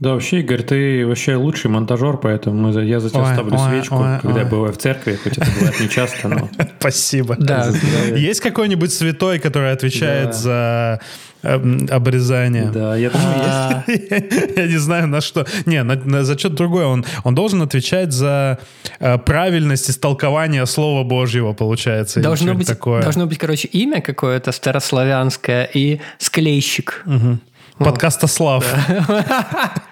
Да, вообще, Игорь, ты вообще лучший монтажер, поэтому я за тебя Ой, ставлю ой, свечку, ой, когда ой. я бываю в церкви, хоть это бывает не часто, но... Спасибо. Да. Есть какой-нибудь святой, который отвечает Да. за эм, обрезание? Да, я думаю, есть. Я не знаю, на что. Не, на, на- за что-то другое. Он, он должен отвечать за э, правильность истолкования Слова Божьего, получается. Должно быть, такое. должно быть, короче, имя какое-то старославянское и склейщик. Подкастослав. Да,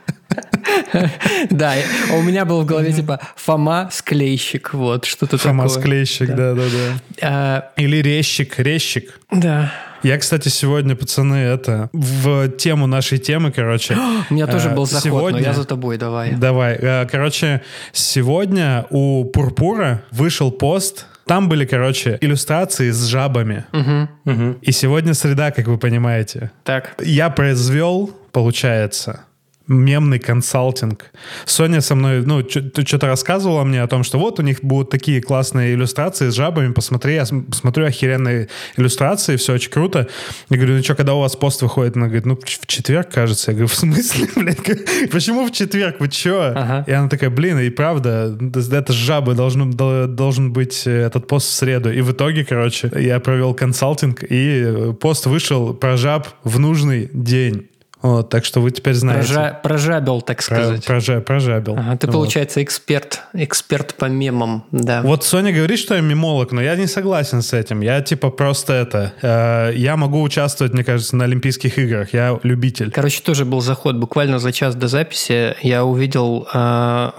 а у меня был в голове типа Фома Склейщик, вот, что-то Фома такое. Склейщик, да-да-да. А, Или резчик, резчик. Да. Я, кстати, сегодня, пацаны, это в тему нашей темы, короче. У меня тоже э, был заход, но сегодня- я за тобой, давай. Давай. Э, Короче, сегодня у Пурпура вышел пост. Там были, короче, иллюстрации с жабами. Мгм. И сегодня среда, как вы понимаете. Так. Я произвел, получается, мемный консалтинг. Соня со мной, ну, что-то рассказывала мне о том, что вот у них будут такие классные иллюстрации с жабами, посмотри, я см- смотрю охеренные иллюстрации, все очень круто. Я говорю, ну что, когда у вас пост выходит? Она говорит, ну, в четверг, кажется. Я говорю, в смысле, блядь? Почему в четверг? Вы чё? Ага. И она такая, блин, и правда, это жабы должен, дол- должен быть э, этот пост в среду. И в итоге, короче, я провел консалтинг, и э, пост вышел про жаб в нужный день. Вот, так что вы теперь знаете. Прожа- Прожабил, так Про- сказать. прожа- прожабил. Ага, ты, Вот. получается, эксперт. Эксперт по мемам, да. Вот Соня говорит, что я мемолог, но я не согласен с этим. Я типа просто это... э, я могу участвовать, мне кажется, на Олимпийских играх. Я любитель. Короче, тоже был заход. Буквально за час до записи я увидел э,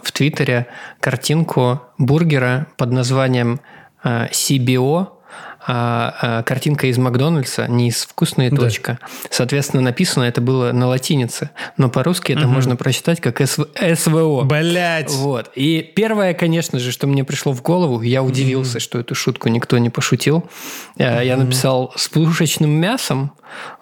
в Твиттере картинку бургера под названием э, CBO. А, а, картинка из Макдональдса, не из вкусная Да. точка. Соответственно, написано это было на латинице, но по-русски это можно прочитать как СВ- СВО. Блять! Вот. И первое, конечно же, что мне пришло в голову, я удивился, что эту шутку никто не пошутил. Э, Я написал с пушечным мясом.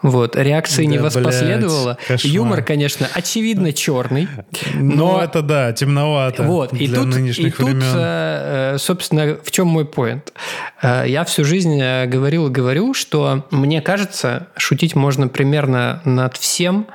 Вот. Реакции не Да, воспоследовало. блядь, кошмар. Юмор, конечно, очевидно черный. Но это да, темновато Вот, и для тут, и нынешних тут, времен. э, э, собственно, в чем мой поинт? Э, Я всю жизнь говорил и говорю, что мне кажется, шутить можно примерно над всем,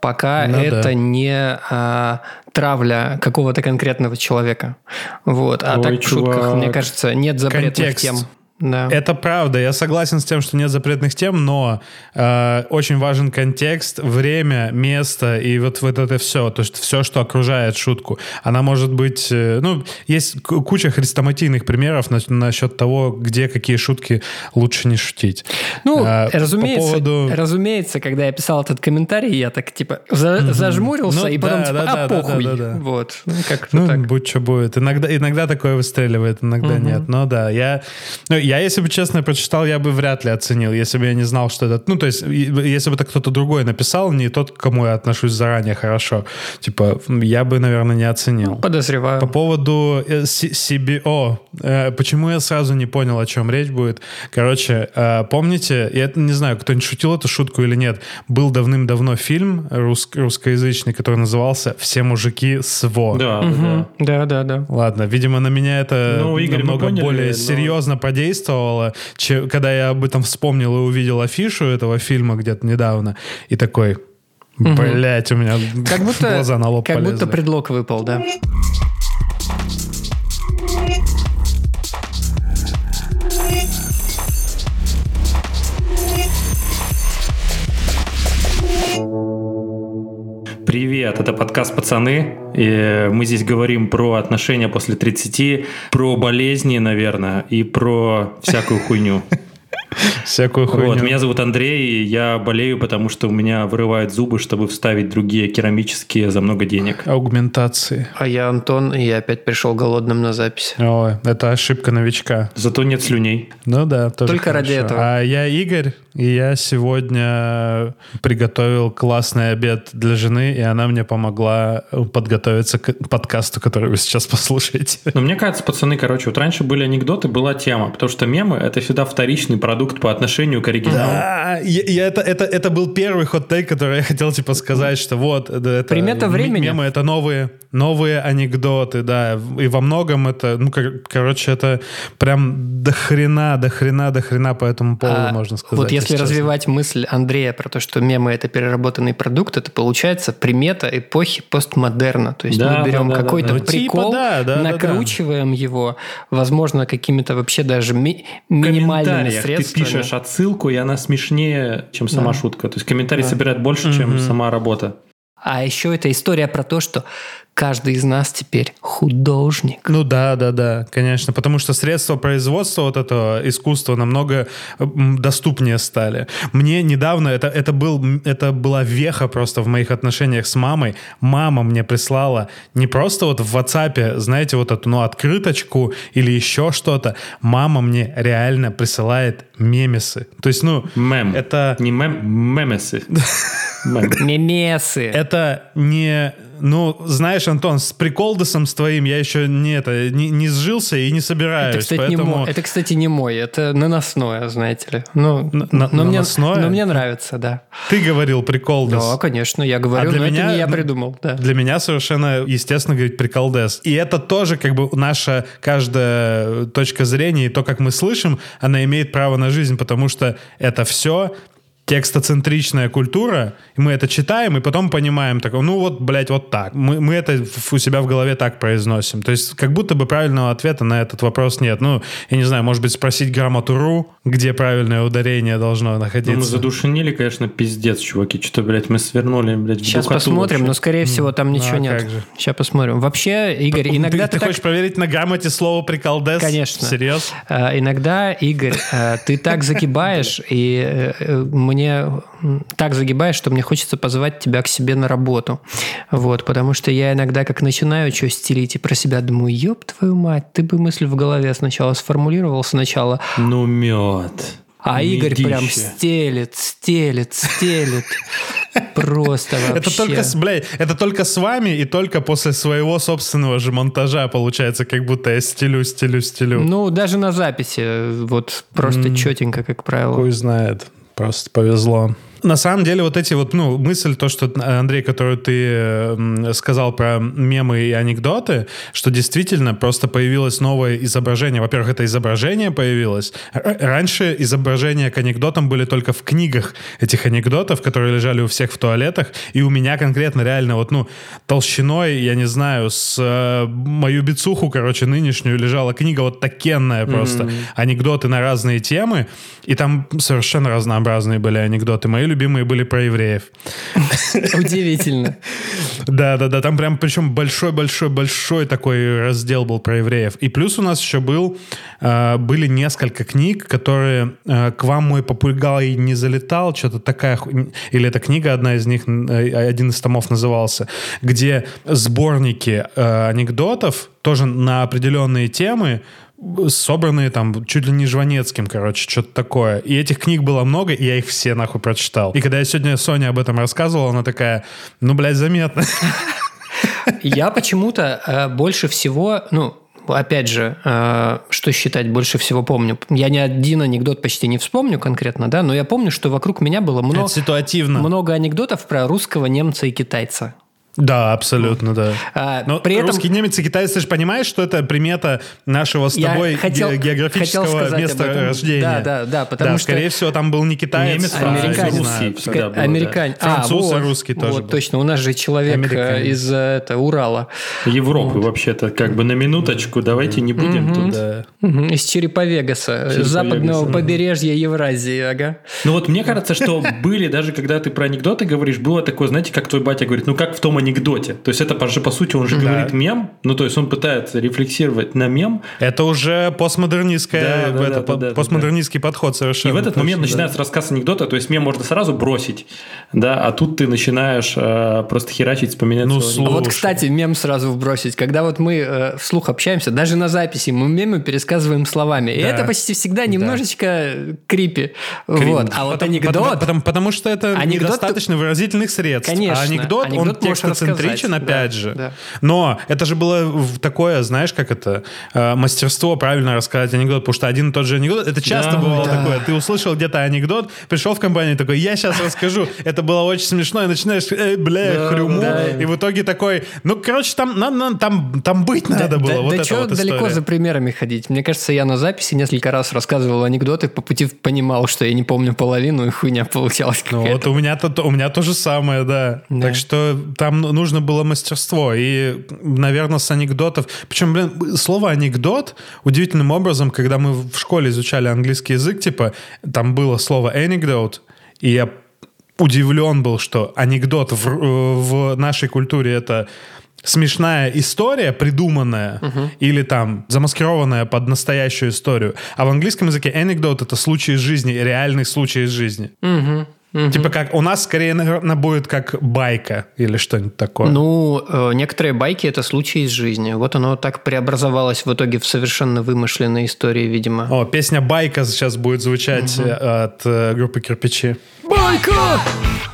пока Ну это да. не а, травля какого-то конкретного человека. Вот. А Ой, так в шутках, мне кажется, нет запретных Контекст. тем. Да. Это правда, я согласен с тем, что нет запретных тем, но э, очень важен контекст, время, место и вот, вот это все, то есть все, что окружает шутку. Она может быть, э, ну, есть куча хрестоматийных примеров на- насчет того, где какие шутки лучше не шутить. Ну, по разумеется, поводу- разумеется, когда я писал этот комментарий, я так типа за- зажмурился Ну и потом да, типа, да, а да, похуй. да, да, да. Вот. Ну, как-то Ну, так. будь что будет. Иногда, иногда такое выстреливает, иногда нет. Но да, я, ну, я, если бы честно прочитал, я бы вряд ли оценил, если бы я не знал, что это... Ну, то есть, если бы это кто-то другой написал, не тот, к кому я отношусь заранее хорошо, типа, я бы, наверное, не оценил. Подозреваю. По поводу э, CBO, э, почему я сразу не понял, о чем речь будет? Короче, э, помните, я не знаю, кто-нибудь шутил эту шутку или нет, был давным-давно фильм рус- русскоязычный, который назывался «Все мужики СВО». Да, да, Мгм. Да, да, да. Ладно, видимо, на меня это Ну, Игорь, намного поняли, более но- серьезно подействовало, че- когда я об этом вспомнил и увидел афишу этого фильма где-то недавно, и такой, блять, у меня Как будто, глаза на лоб как полезли. будто предлог выпал, да. Привет, это подкаст «Пацаны». И мы здесь говорим про отношения после 30, про болезни, наверное, и про всякую хуйню. Всякую хуйню. Вот, меня зовут Андрей, и я болею, потому что у меня вырывают зубы, чтобы вставить другие керамические за много денег. Аугментации. А я Антон, и я опять пришел голодным на запись. Ой, это ошибка новичка. Зато нет слюней. Ну да, тоже Только ради хорошо. этого. А я Игорь, и я сегодня приготовил классный обед для жены, и она мне помогла подготовиться к подкасту, который вы сейчас послушаете. Но мне кажется, пацаны, короче, вот раньше были анекдоты, была тема, потому что мемы — это всегда вторичный продукт продукт по отношению к оригиналу. Да, я, я это, это, это был первый хот-тейк, который я хотел типа сказать, что вот это, Примета времени. мемы это новые, новые анекдоты, да, и во многом это, ну, кор- короче, это прям до хрена, до хрена, до хрена по этому поводу А, можно сказать. Вот если честно. развивать мысль Андрея про то, что мемы это переработанный продукт, это получается примета эпохи постмодерна. То есть Да, мы берем да, да, какой-то да. Ну, типа прикол, да, да, да, да. накручиваем его, возможно, какими-то вообще даже ми- минимальными средствами. Пишешь отсылку, и она смешнее, чем сама Да. шутка. То есть комментарий собирает больше, чем сама работа. А еще это история про то, что каждый из нас теперь художник. Ну да, да, да, конечно, потому что средства производства вот этого искусства намного м, доступнее стали. Мне недавно это это был это была веха просто в моих отношениях с мамой. Мама мне прислала не просто вот в WhatsApp, знаете, вот эту ну открыточку или еще что-то. Мама мне реально присылает мемесы. То есть ну Мем. это Не мем, мемесы. Мем. Мемесы. это не... Ну, знаешь, Антон, с приколдосом с твоим я еще не, это, не, не сжился и не собираюсь. Это, кстати, не поэтому... мой, это, кстати, не мой, это наносное, знаете ли. Ну, На- на- но, мне, наносное? но мне нравится, да. Ты говорил приколдос. Да, конечно, я говорю, А для но меня- это не я придумал. Да. Для меня совершенно естественно говорить приколдес. И это тоже как бы наша каждая точка зрения и то, как мы слышим, она имеет право на жизнь, потому что это все текстоцентричная культура, и мы это читаем, и потом понимаем, так, ну вот, блядь, вот так. Мы, мы это у себя в голове так произносим. То есть как будто бы правильного ответа на этот вопрос нет. Ну, я не знаю, может быть, спросить грамматуру, где правильное ударение должно Ну, мы находиться. задушнили, конечно, пиздец, чуваки. Что-то, блядь, мы свернули, блядь, в Сейчас посмотрим, вообще. но, скорее всего, там ничего а нет. как же? Сейчас посмотрим. Вообще, Игорь, Ты- иногда ты, ты, так- хочешь проверить на грамоте слово приколдес? Конечно. Серьезно? А, Иногда, Игорь, а, ты так загибаешь, и э, э, мне так загибаешь, что мне хочется позвать тебя к себе на работу. Вот, потому что я иногда как начинаю что стелить и про себя думаю, ёб твою мать, ты бы мысль в голове сначала сформулировал сначала, Ну, мед. а Игорь Медище. прям стелит, стелит, стелит. Просто вообще. Это только, с, блядь, это только с вами и только после своего собственного же монтажа получается, как будто я стелю, стелю, стелю. Ну, даже на записи, вот просто четенько, как правило. Хуй знает. Просто повезло. На самом деле вот эти вот, ну, мысль, то, что, Андрей, которую ты э, сказал про мемы и анекдоты, что действительно просто появилось новое изображение. Во-первых, это изображение появилось. Раньше изображения к анекдотам были только в книгах этих анекдотов, которые лежали у всех в туалетах, и у меня конкретно реально вот, ну, толщиной, я не знаю, с э, мою бицуху, короче, нынешнюю лежала книга вот такенная просто. Анекдоты на разные темы, и там совершенно разнообразные были анекдоты. Мои любимые были про евреев. Удивительно. Да, да, да, там прям причем большой-большой-большой такой раздел был про евреев. И плюс у нас еще был, э, были несколько книг, которые э, «К вам мой попугай не залетал», что-то такая, или эта книга, одна из них, э, один из томов назывался, где сборники э, анекдотов тоже на определенные темы, собранные там чуть ли не Жванецким, короче, что-то такое. И этих книг было много, и я их все нахуй прочитал. И когда я сегодня Соня об этом рассказывала, она такая, ну, блядь, заметно. Я почему-то э, больше всего, ну, опять же, э, что считать больше всего помню. Я ни один анекдот почти не вспомню конкретно, да, но я помню, что вокруг меня было много, Это ситуативно. много анекдотов про русского, немца и китайца. Да, абсолютно, да. А, Но при этом- русский немец и китаец, ты же понимаешь, что это примета нашего с Я тобой хотел- ге- географического хотел сказать места об этом. рождения. Да, да, да, потому да, что- скорее всего, там был не китаец, Немец, а, американец. не русский всегда был, да. Американец. Француз и вот, русский тоже Вот, был. точно. У нас же человек э, Американец. из э, это, Урала. Европы вообще-то, как бы на минуточку, давайте не будем тут. Да. Мгм, Из Черепа Вегаса, Черепа с западного Вегаса. побережья Евразии, ага. Ну вот мне кажется, что были, даже когда ты про анекдоты говоришь, было такое, знаете, как твой батя говорит, ну как в том анекдоте. То есть это по, по сути он же говорит мем, ну то есть он пытается рефлексировать на мем, Это уже постмодернистская, Да, да, это, да, по- да, да, постмодернистский подход и совершенно. в этот точно, момент да. начинается рассказ анекдота, то есть мем можно сразу бросить, да, а тут ты начинаешь э, просто херачить, вспоминать Ну, слушай. анекдот. Вот, кстати, мем сразу вбросить. Когда вот мы э, вслух общаемся, даже на записи, мы мемы пересказываем словами. И Да. это почти всегда немножечко крипи. Кринж. Вот. А вот Потому- анекдот... Потому, потому- потому что это Анекдот- недостаточно выразительных средств. Конечно. А анекдот, Анекдот он текстоцентричный. Эгоцентричен, рассказать. опять Да, же. да. Но это же было такое, знаешь, как это, э, мастерство правильно рассказать анекдот, потому что один и тот же анекдот, это часто Да, бывало да. такое. Ты услышал где-то анекдот, пришел в компанию такой, я сейчас расскажу, это было очень смешно, и начинаешь, э, бля, Да, хрюму, да. и в итоге такой, ну, короче, там, на- на- там, там быть надо было, да, вот да чё вот далеко история. за примерами ходить? Мне кажется, я на записи несколько раз рассказывал анекдоты, по пути понимал, что я не помню половину, и хуйня получалась Ну вот у меня, то, у меня то же самое, да. Да. Так что там нужно было мастерство. И, наверное, с анекдотов... Причем, блин, слово «анекдот» удивительным образом, когда мы в школе изучали английский язык, типа, там было слово «anecdote», и я удивлен был, что анекдот в, в нашей культуре это смешная история, придуманная, или там замаскированная под настоящую историю. А в английском языке anecdote это случай из жизни, реальный случай из жизни. Типа как у нас скорее, наверное, будет как байка или что-нибудь такое. Ну, э, некоторые байки – это случаи из жизни. Вот оно так преобразовалось в итоге в совершенно вымышленные истории, видимо. О, песня «Байка» сейчас будет звучать э, от э, группы «Кирпичи». Байка! Байка!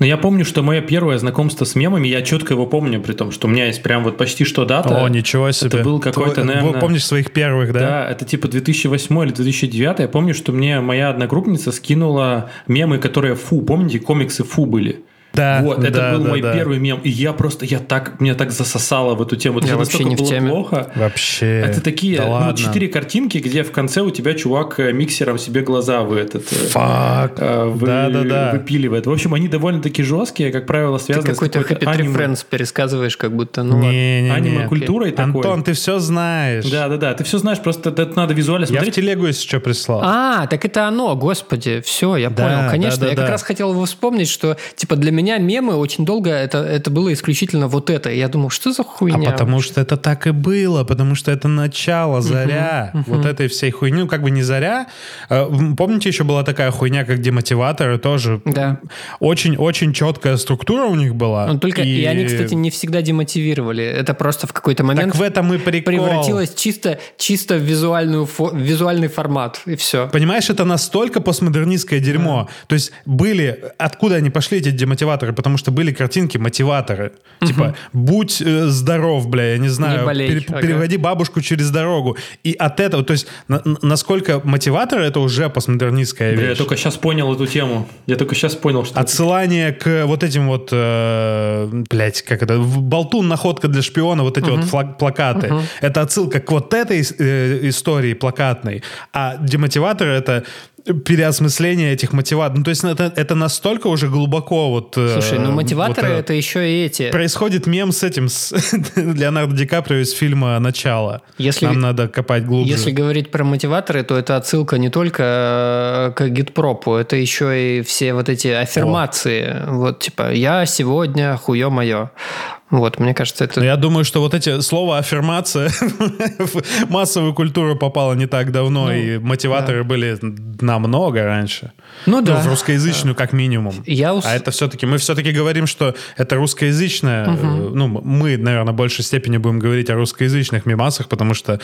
Но я помню, что мое первое знакомство с мемами, я четко его помню, при том, что у меня есть прям вот почти что дата. О, ничего себе. Это был какой-то, наверное... Помнишь своих первых, да? Да, это типа 2008 или 2009. Я помню, что мне моя одногруппница скинула мемы, которые фу, помните, комиксы фу были? Да, Вот, это да, был да, мой да. первый мем. И я просто, я так, меня так засосало в эту тему. Это Я вообще не в было теме. плохо. Вообще. Это такие, да ну, ладно. четыре картинки, где в конце у тебя чувак э, миксером себе глаза в этот... э, Фак. э, вы- Да-да-да. выпиливает. В общем, они довольно-таки жесткие, как правило, Ты связаны какой-то с какой-то Happy аниме. Friends пересказываешь, как будто, ну ладно. Не-не-не. аниме-культурой такой. Антон, ты все знаешь. Да-да-да, ты все знаешь, просто это надо визуально Я в смотреть. телегу, если что, прислал. А, так это оно, господи, все, я Да, понял, конечно. да, да, я как да. раз хотел его вспомнить, что, типа, для меня мемы очень долго, это, это было исключительно вот это. Я думал, что за А хуйня? потому что это так и было, потому что это начало, заря вот этой всей хуйни. Ну, как бы не заря. Э, Помните, еще была такая хуйня, как демотиваторы тоже? Да. Очень-очень четкая структура у них была. Ну, только и... они, кстати, не всегда демотивировали. Это просто в какой-то момент Так в этом и прикол. превратилось чисто, чисто в, визуальную фо- визуальный формат, и все. Понимаешь, это настолько постмодернистское дерьмо. То есть были... Откуда они пошли, эти демотиваторы? Потому что были картинки мотиваторы. Типа, будь э, здоров, бля, я не знаю, Не болей, пере- ага. переводи бабушку через дорогу. И от этого, то есть, на- на- насколько мотиваторы это уже постмодернистская Бля, я вещь. только сейчас понял эту тему. Я только сейчас понял, что... Отсылание к вот этим вот, э, блядь, как это, в- болтун, находка для шпиона, вот эти вот флаг- плакаты. Это отсылка к вот этой э, истории плакатной. А демотиваторы это переосмысление этих мотиваторов. Ну, то есть это, это настолько уже глубоко вот... э, Слушай, ну мотиваторы вот, э, это еще и эти. Происходит мем с этим, с Леонардо Ди Каприо из фильма «Начало». Если- Нам надо копать глубже. Если говорить про мотиваторы, то это отсылка не только э, к гитпропу, это еще и все вот эти аффирмации. Вот типа «я сегодня хуе мое». Вот, мне кажется, Но это... я думаю, что вот эти слово аффирмация в массовую культуру попало не так давно, и мотиваторы были намного раньше. Ну да. в русскоязычную как минимум. Я ус- А это все-таки, мы все-таки говорим, что это русскоязычное, э, ну, мы, наверное, в большей степени будем говорить о русскоязычных мемасах, потому что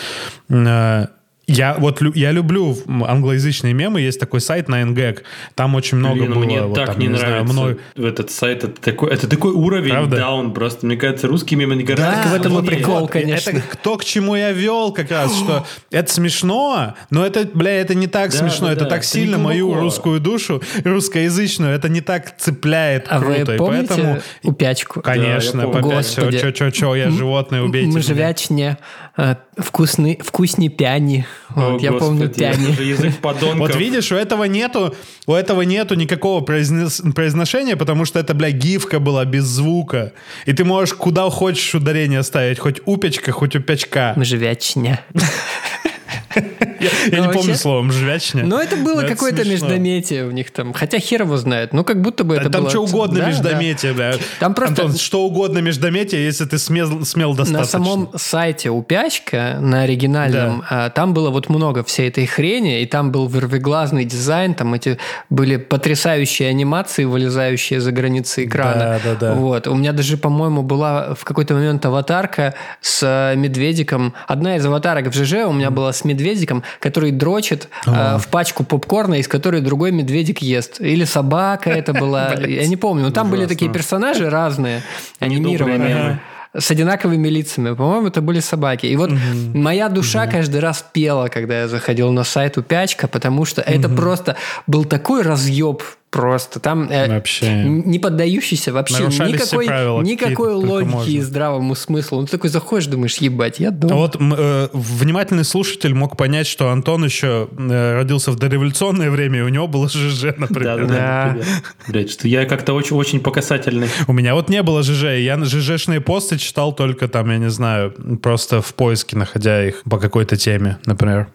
э, я вот я люблю англоязычные мемы, есть такой сайт на NGAG, там очень много Блин, было. мне вот так там, не, знаю, нравится мной- этот сайт. Это такой, это такой уровень Правда? даун просто. Мне кажется, русские мемы не гораздо Так в этом и прикол, Вот, конечно. Это то, к чему я вел как раз, что это смешно, но это, бля, это не так Да, смешно, да, это да, так это сильно не мою русскую душу, русскоязычную, это не так цепляет А круто. вы и помните поэтому, упячку? конечно, Да, чё, Господи. чё, чё, чё, я животное, убейте меня. Мжевячне, э, вкусный, вкусный пяни. О, Вот, я помню это же язык подонков. Вот видишь, у этого нету, у этого нету никакого произнес- произношения, потому что это, бля, гифка была без звука. И ты можешь куда хочешь ударение ставить, хоть упечка, хоть упячка. Мжевячня. Я, Ну, не вообще- помню слово «мжвячня». Но это было какое-то междометие у них там. Хотя хер его знает. Ну, как будто бы это там было... что угодно Да, междометие, бля. Там просто- что угодно междометие, если ты смел, да. достаточно. На самом сайте Упячка, на оригинальном, а, там было вот много всей этой хрени, и там был вырвиглазный дизайн, там эти были потрясающие анимации, вылезающие за границы экрана. Да, да, да. Вот. У меня даже, по-моему, была в какой-то момент аватарка с э, медведиком. Одна из аватарок в ЖЖ у меня была с медведиком, медведиком, который дрочит э, в пачку попкорна, из которой другой медведик ест. Или собака это была. Я не помню. Но там были такие персонажи разные, анимированные. С одинаковыми лицами. По-моему, это были собаки. И вот моя душа каждый раз пела, когда я заходил на сайт Упячка, потому что это просто был такой разъеб просто. Там э, Вообще. не поддающийся вообще Нарушались все никакой, правила, никакой логике можно. и здравому смыслу. Ну, ты такой заходишь, думаешь, ебать, я А дома. вот м, э, внимательный слушатель мог понять, что Антон еще э, родился в дореволюционное время, и у него было ЖЖ, например. Да. Блять, что я как-то очень, очень показательный. У меня вот не было ЖЖ, я на ЖЖшные посты читал только там, я не знаю, просто в поиске, находя их по какой-то теме, например.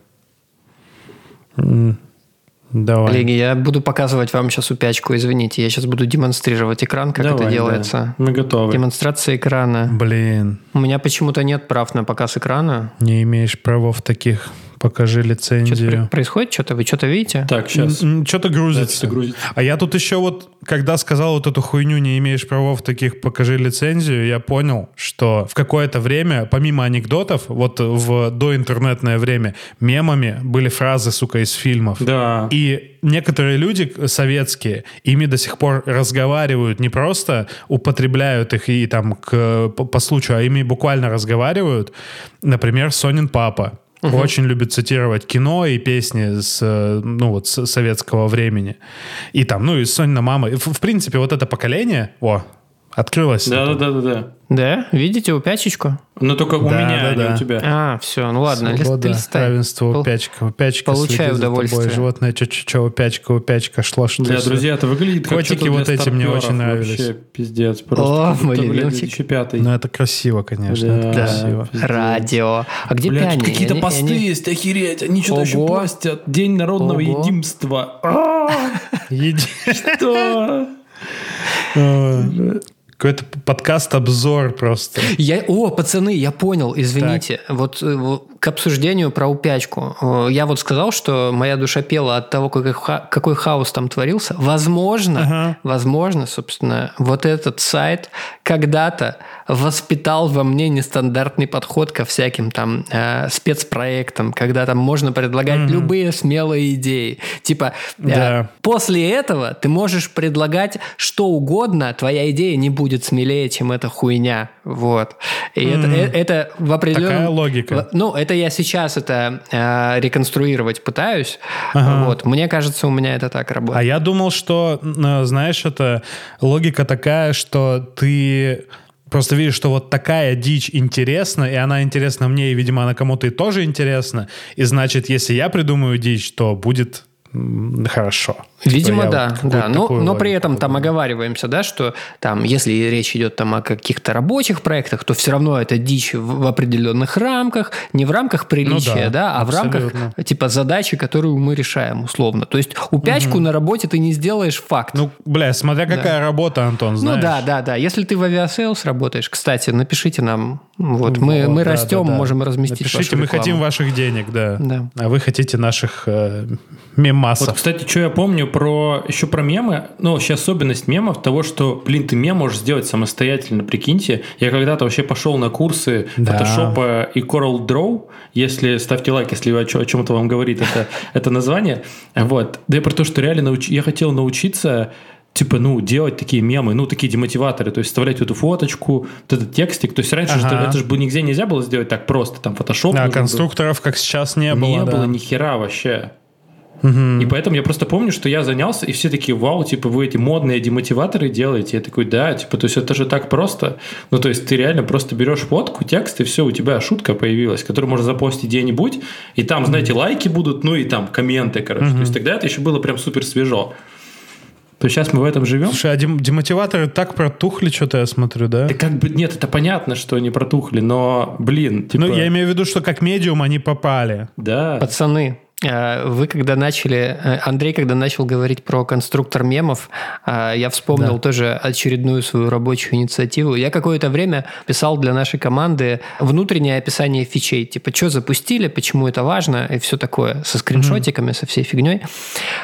Давай. Коллеги, я буду показывать вам сейчас упячку, извините. Я сейчас буду демонстрировать экран, как Давай, это да. делается. Мы готовы. Демонстрация экрана. Блин, У меня почему-то нет прав на показ экрана. не имеешь правов таких. Покажи Что-то лицензию. происходит? Что-то вы что-то видите? Так, сейчас. Что-то грузится. что-то грузится. А я тут еще вот, когда сказал вот эту хуйню, не имеешь правов таких, покажи лицензию, я понял, что в какое-то время, помимо анекдотов, вот в доинтернетное время, мемами были фразы, сука, из фильмов. Да. И некоторые люди советские ими до сих пор разговаривают, не просто употребляют их и там к, по, по случаю, а ими буквально разговаривают. Например, Сонин папа. Очень любит цитировать кино и песни с, э, ну, вот, с советского времени. И там, ну, и Сонина мама. В, в принципе, вот это поколение, о, открылось. Да, да, да, да, да. Да? Видите упячечку? Но только у Да, меня, да, а не да. у тебя. А, все, ну ладно, лист- Свобода, листай. равенство, Пол- упячка, упячка. получаю за тобой, удовольствие. Животное, чё-чё-чё, упячка, упячка, шло, что Бля, друзья, это выглядит как Котики вот эти мне очень нравились. Вообще пиздец. Просто О, любимчик. 2005 Ну, это красиво, конечно. это Да. красиво. пиздец. Радио. А где Блядь, пиани? какие-то Они- посты они- есть, охереть. Они что-то еще постят. День народного Ого. единства. Еди- Что? Какой-то подкаст-обзор просто. Я, о, пацаны, я понял, извините. Вот, э, вот к обсуждению про упячку. Э, Я вот сказал, что моя душа пела от того, какой, ха- какой хаос там творился. Возможно, Ага. возможно, собственно, вот этот сайт когда-то воспитал во мне нестандартный подход ко всяким там э, спецпроектам, когда там можно предлагать любые смелые идеи. Типа, э, Да. после этого ты можешь предлагать что угодно, твоя идея не будет смелее, чем эта хуйня. Вот. И это, э, это в определенном... Такая логика. Ну, это я сейчас это э, реконструировать пытаюсь. Вот. Мне кажется, у меня это так А работает. я думал, что, э, знаешь, это логика такая, что ты просто видишь, что вот такая дичь интересна, и она интересна мне, и, видимо, она кому-то и тоже интересна. И значит, если я придумаю дичь, то будет хорошо. Видимо, Типа я да, вот да. Но, но при этом там оговариваемся, да, что там, если речь идет там о каких-то рабочих проектах, то все равно это дичь в, в определенных рамках, не в рамках приличия, Ну да, да, а в рамках абсолютно. типа задачи, которую мы решаем условно. То есть упячку на работе ты не сделаешь факт. Ну, бля, смотря какая работа, Антон, Ну знаешь. да, да, да. Если ты в Aviasales работаешь, кстати, напишите нам. Вот, мы, Вот, мы да, растем, да, да. можем разместить Напишите, мы хотим ваших денег, да. Да. А вы хотите наших э, мемасов. Вот, кстати, что я помню про еще про мемы, ну, вообще особенность мемов того, что, блин, ты мем можешь сделать самостоятельно, прикиньте. Я когда-то вообще пошел на курсы Да. фотошопа и Coral Draw, если, ставьте лайк, если о, о чем-то вам говорит это, это название. Вот. Да и про то, что реально науч- я хотел научиться типа, ну, делать такие мемы, ну, такие демотиваторы, то есть вставлять эту фоточку, вот этот текстик, то есть раньше же Ага. это же нигде нельзя было сделать так просто, там, фотошоп. Да, нужен был. конструкторов, как сейчас, не было. Не да. было ни хера вообще. И поэтому я просто помню, что я занялся, и все такие, вау, типа, вы эти модные демотиваторы делаете. Я такой, да, типа, то есть это же так просто. Ну, то есть ты реально просто берешь фотку, текст, и все, у тебя шутка появилась, которую можно запостить где-нибудь, и там, знаете, лайки будут, ну и там комменты, короче. То есть тогда это еще было прям супер свежо. То есть сейчас мы в этом живем. Слушай, а дем- демотиваторы так протухли, что-то я смотрю, да? Да как бы, нет, это понятно, что они протухли, но, блин, типа, Ну, я имею в виду, что как медиум они попали. да. Пацаны, Вы когда начали, э, Андрей, когда начал говорить про конструктор мемов, э, я вспомнил Да. тоже очередную свою рабочую инициативу. Я какое-то время писал для нашей команды внутреннее описание фичей, типа, что запустили, почему это важно, и все такое, со скриншотиками, со всей фигней.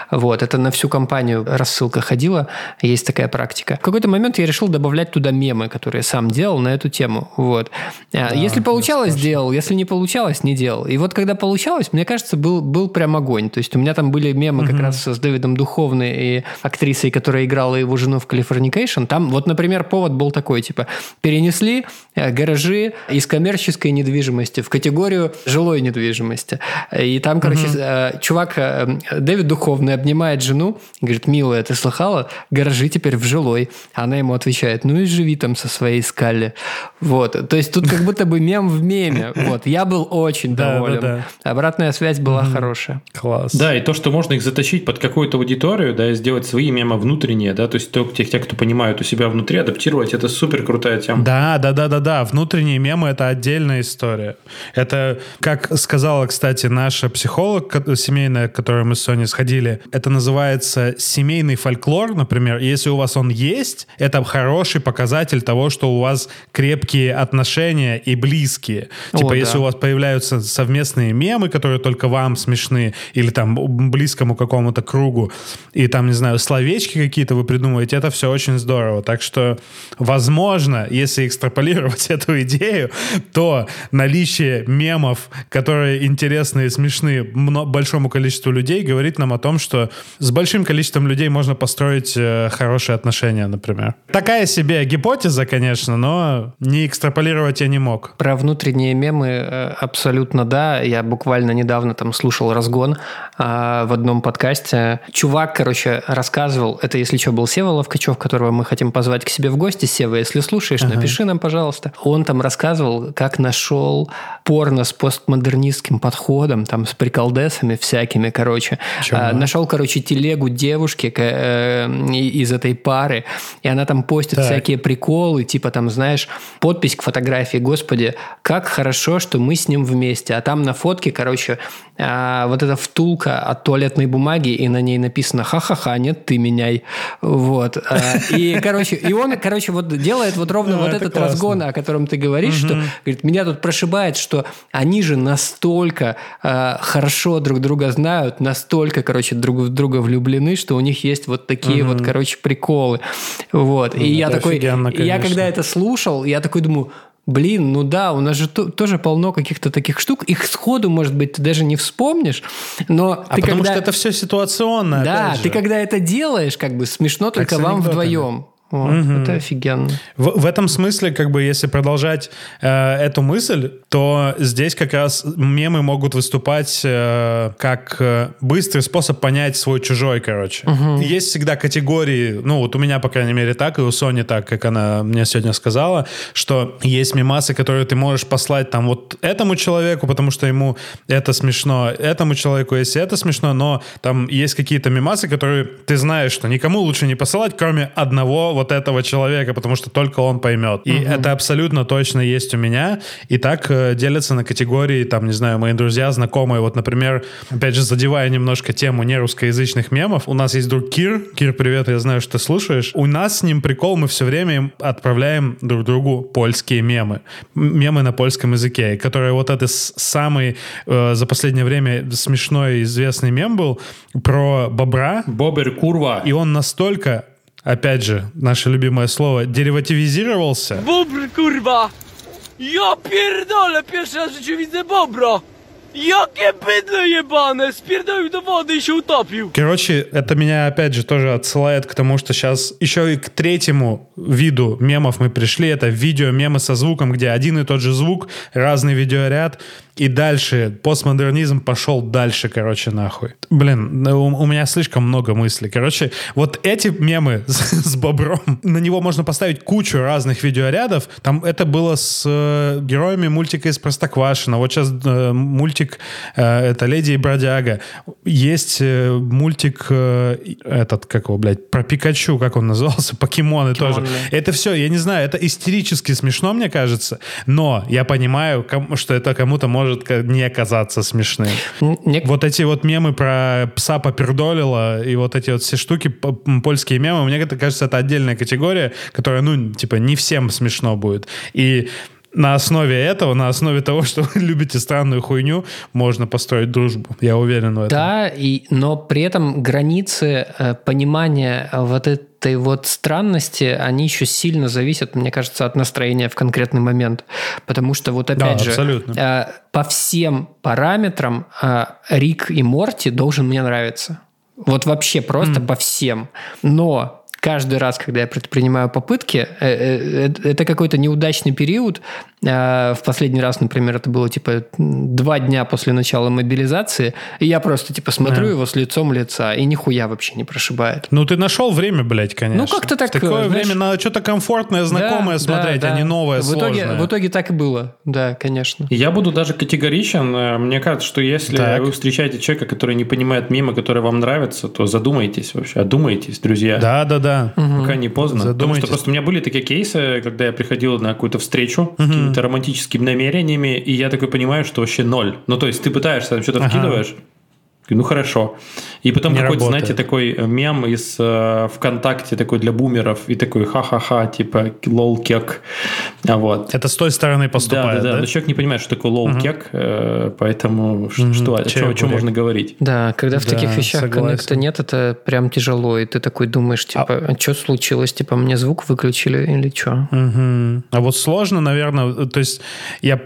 Вот, это на всю компанию рассылка ходила, есть такая практика. В какой-то момент я решил добавлять туда мемы, которые сам делал на эту тему. Вот. А, если получалось, делал, если не получалось, не делал. И вот когда получалось, мне кажется, был, был прям огонь. То есть у меня там были мемы как раз с Дэвидом Духовны и актрисой, которая играла его жену в Californication. Там вот, например, повод был такой, типа, перенесли э, гаражи из коммерческой недвижимости в категорию жилой недвижимости. И там, короче, э, чувак, э, Дэвид Духовны обнимает жену, и говорит, милая, ты слыхала? Гаражи теперь в жилой. Она ему отвечает, ну и живи там со своей Скалли. Вот. То есть тут как будто бы мем в меме. Вот. Я был очень доволен. Обратная связь была хорошая. Класс. Да, и то, что можно их затащить под какую-то аудиторию, да, и сделать свои мемы внутренние, да, то есть то- тех, тех, кто понимают у себя внутри, адаптировать, это супер крутая тема. Да, да, да, да, да. Внутренние мемы это отдельная история. Это, как сказала, кстати, наша психолог семейная, к которой мы с Соней сходили, это называется семейный фольклор, например. И Если у вас он есть, это хороший показатель того, что у вас крепкие отношения и близкие. О, Типа, да. если у вас появляются совместные мемы, которые только вам смешны, или там близкому какому-то кругу, и там, не знаю, словечки какие-то вы придумываете, это все очень здорово. Так что, возможно, если экстраполировать эту идею, то наличие мемов, которые интересны и смешны большому количеству людей, говорит нам о том, что с большим количеством людей можно построить э, хорошие отношения, например. Такая себе гипотеза, конечно, но не экстраполировать я не мог. Про внутренние мемы э, абсолютно да. Я буквально недавно там слушал разгон а, в одном подкасте. Чувак, короче, рассказывал, это если что, был Сева Ловкачев, которого мы хотим позвать к себе в гости. Сева, если слушаешь, напиши нам, пожалуйста. Он там рассказывал, как нашел порно с постмодернистским подходом, там с приколдесами всякими, короче. А, нашел, короче, телегу девушки к- э, из этой пары, и она там постит Так. всякие приколы, типа там, знаешь, подпись к фотографии, господи, как хорошо, что мы с ним вместе. А там на фотке, короче, а, вот эта втулка от туалетной бумаги, и на ней написано «Ха-ха-ха, нет, ты меняй». Вот. А, И, короче, и он, короче, вот делает вот ровно Ну, вот это этот разгон, о котором ты говоришь, что, говорит, меня тут прошибает, что они же настолько а, хорошо друг друга знают, настолько, короче, друг в друга влюблены, что у них есть вот такие вот, короче, приколы. Вот. И я такой, офигенно, я когда это слушал, я такой думаю, блин, ну да, у нас же то- тоже полно каких-то таких штук. Их сходу, может быть, ты даже не вспомнишь, но А ты потому когда... что это все ситуационно. Да, ты когда это делаешь, как бы смешно только с вам вдвоем. Вот, Это офигенно. В, в этом смысле, как бы, если продолжать э, эту мысль, то здесь как раз мемы могут выступать э, как э, быстрый способ понять свой чужой, короче. Есть всегда категории, ну вот у меня, по крайней мере, так, и у Сони так, как она мне сегодня сказала, что есть мемасы, которые ты можешь послать там вот этому человеку, потому что ему это смешно, этому человеку, если это смешно, но там есть какие-то мемасы, которые ты знаешь, что никому лучше не посылать, кроме одного вот этого человека, потому что только он поймет. И это абсолютно точно есть у меня. И так э, делятся на категории, там, не знаю, мои друзья, знакомые. Вот, например, опять же, задевая немножко тему нерусскоязычных мемов, у нас есть друг Кир. Кир, привет, я знаю, что ты слушаешь. У нас с ним прикол, мы все время им отправляем друг другу польские мемы. Мемы на польском языке, которые вот это самый э, за последнее время смешной и известный мем был про бобра, Бобер Курва. и он настолько, опять же, наше любимое слово, деривативизировался, Bobr, kurwa! Ja pierdolę, pierwszy raz w życiu widzę bobra! Jakie jebane! Spierdolił do wody i się utopił! Короче, это меня, опять же, тоже отсылает к тому, что сейчас еще и к третьему виду мемов мы пришли. Это видео мемы со звуком, где один и тот же звук, разный видеоряд. И дальше постмодернизм пошел дальше, короче, нахуй. Блин, ну, у, у меня слишком много мыслей. Короче, вот эти мемы с, с бобром, на него можно поставить кучу разных видеорядов. Там это было с э, героями мультика из Простоквашино. Вот сейчас э, мультик э, это «Леди и бродяга». Есть э, мультик э, этот, как его, блядь, про Пикачу, как он назывался, покемоны тоже. Это все, я не знаю, это истерически смешно, мне кажется, но я понимаю, ком- что это кому-то может может не казаться смешным. Мне- Вот эти вот мемы про пса попердолила и вот эти вот все штуки, польские мемы, мне это кажется, это отдельная категория, которая, ну, типа, не всем смешно будет. И на основе этого, на основе того, что вы любите странную хуйню, можно построить дружбу. Я уверен в этом. Да, и, но при этом границы э, понимания вот этой вот странности, они еще сильно зависят, мне кажется, от настроения в конкретный момент. Потому что вот опять же, абсолютно. э, по всем параметрам э, Рик и Морти должен мне нравиться. Вот вообще просто по всем. Но каждый раз, когда я предпринимаю попытки, э, это какой-то неудачный период. Э, В последний раз, например, это было типа два дня после начала мобилизации, и я просто типа смотрю Да. его с лицом лица, и нихуя вообще не прошибает. Ну, ты нашел время, блядь, конечно. Ну, как-то так, В такое знаешь- время надо что-то комфортное, знакомое Да, смотреть, да, а не да. новое, в итоге, сложное. в итоге так и было, да, конечно. Я буду даже категоричен. Э, Мне кажется, что если Так. вы встречаете человека, который не понимает мемы, которые вам нравятся, то задумайтесь вообще, одумайтесь, друзья. Да, да, да. Пока не поздно. Потому Задумайтесь. что просто у меня были такие кейсы, когда я приходил на какую-то встречу с какими-то романтическими намерениями, и я такой понимаю, что вообще ноль. Ну, то есть ты пытаешься, там что-то Ага. вкидываешь, ну хорошо. И потом Не какой-то, работает. знаете, такой э, мем из э, ВКонтакте, такой для бумеров, и такой ха-ха-ха, типа лол кек. А Вот. Это с той стороны Да, поступает, да, да? да, Но человек не понимает, что такое лол кек, э, поэтому ш- что, о чем, о чем можно говорить? Да, когда в Да, таких вещах согласен. коннекта нет, это прям тяжело, и ты такой думаешь, типа, а, что случилось, типа, мне звук выключили или что? Мгм. А вот сложно, наверное, то есть я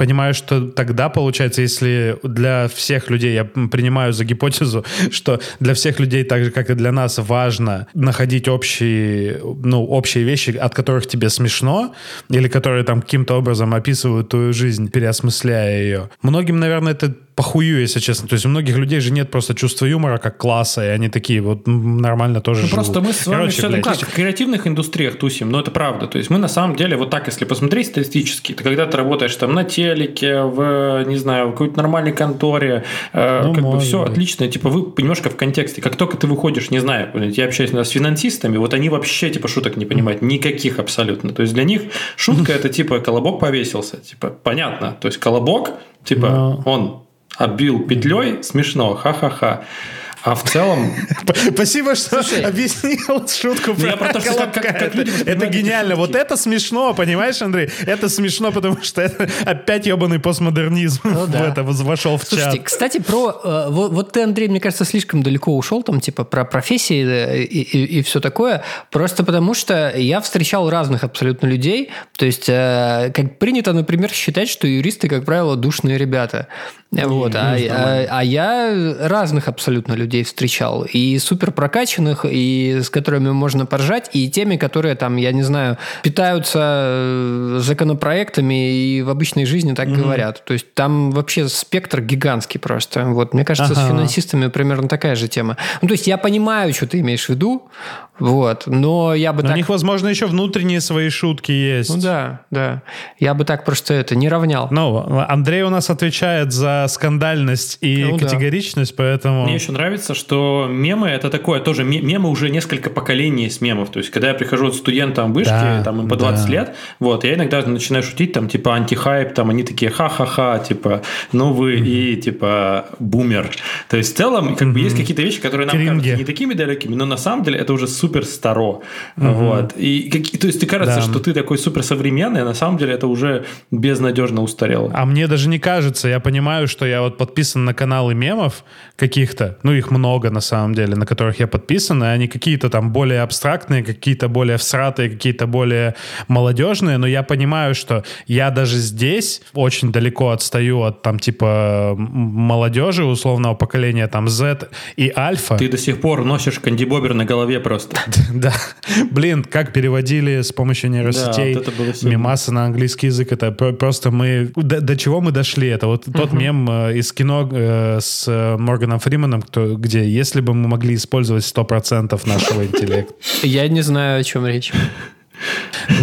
понимаю, что тогда получается, если для всех людей, я принимаю за гипотезу, что для всех людей, так же, как и для нас, важно находить общие, ну, общие вещи, от которых тебе смешно, или которые там каким-то образом описывают твою жизнь, переосмысляя ее. Многим, наверное, это похую, если честно. То есть у многих людей же нет просто чувства юмора как класса, и они такие вот нормально тоже Ну, живут. просто мы с вами Короче, все-таки блядь, в креативных индустриях тусим, но это правда. То есть мы на самом деле, вот так, если посмотреть статистически, то когда ты работаешь там на телеке, в, не знаю, в какой-то нормальной конторе, э, Ну, как бы все быть. отлично, типа вы немножко в контексте. Как только ты выходишь, не знаю, я общаюсь с финансистами, вот они вообще типа шуток не понимают, никаких абсолютно. То есть для них шутка это типа колобок повесился, типа понятно. То есть колобок, типа Но- он оббил петлей, смешно, ха-ха-ха. А в целом, Спасибо, что объяснил шутку Ну, я про то, что как- колобка. как- как люди Это- гениально. шутки. Вот это смешно, понимаешь, Андрей? Это смешно, потому что это опять ебаный постмодернизм в Ну да. это вошел в Слушайте, чат. кстати, про... э, вот, вот ты, Андрей, мне кажется, слишком далеко ушел, там, типа, про профессии э, и, все такое, просто потому что я встречал разных абсолютно людей, то есть, э, как принято, например, считать, что юристы, как правило, душные ребята. Вот, а, а- а я разных абсолютно людей встречал, и супер прокачанных, и с которыми можно поржать, и теми, которые там, я не знаю, питаются э, законопроектами и в обычной жизни так говорят. То есть там вообще спектр гигантский просто. Вот, мне кажется, с Ага. финансистами примерно такая же тема. Ну, то есть я понимаю, что ты имеешь в виду, вот, но я бы Но так... У них, возможно, еще внутренние свои шутки есть. Ну да, да. Я бы так просто это не равнял. Ну, Андрей у нас отвечает за скандальность и Ну да. категоричность, поэтому... Мне еще нравится, что мемы это такое тоже ме- мемы уже несколько поколений с мемов. То есть, когда я прихожу от студентам вышки, Да, там им по 20 да. лет, вот, я иногда начинаю шутить, там, типа, антихайп, там, они такие ха-ха-ха, типа, ну вы и, типа, бумер. То есть, в целом, как бы есть какие-то вещи, которые нам Кринги. кажутся не такими далекими, но на самом деле это уже супер старо. Вот. И, какие- то есть, ты кажется, Да. что ты такой супер современный, а на самом деле это уже безнадежно устарело. А мне даже не кажется, я понимаю, что я вот подписан на каналы мемов каких-то, ну их много на самом деле, на которых я подписан, и они какие-то там более абстрактные, какие-то более всратые, какие-то более молодежные, но я понимаю, что я даже здесь очень далеко отстаю от там типа молодежи условного поколения там Z и Альфа. Ты до сих пор носишь кандибобер на голове просто. Да. Блин, как переводили с помощью нейросетей мемасы на английский язык. Это про- просто мы... До, чего мы дошли? Это вот тот мем э, из кино э, с э, Морганом Фриманом, кто, где если бы мы могли использовать 100% нашего интеллекта. Я не знаю, о чем речь.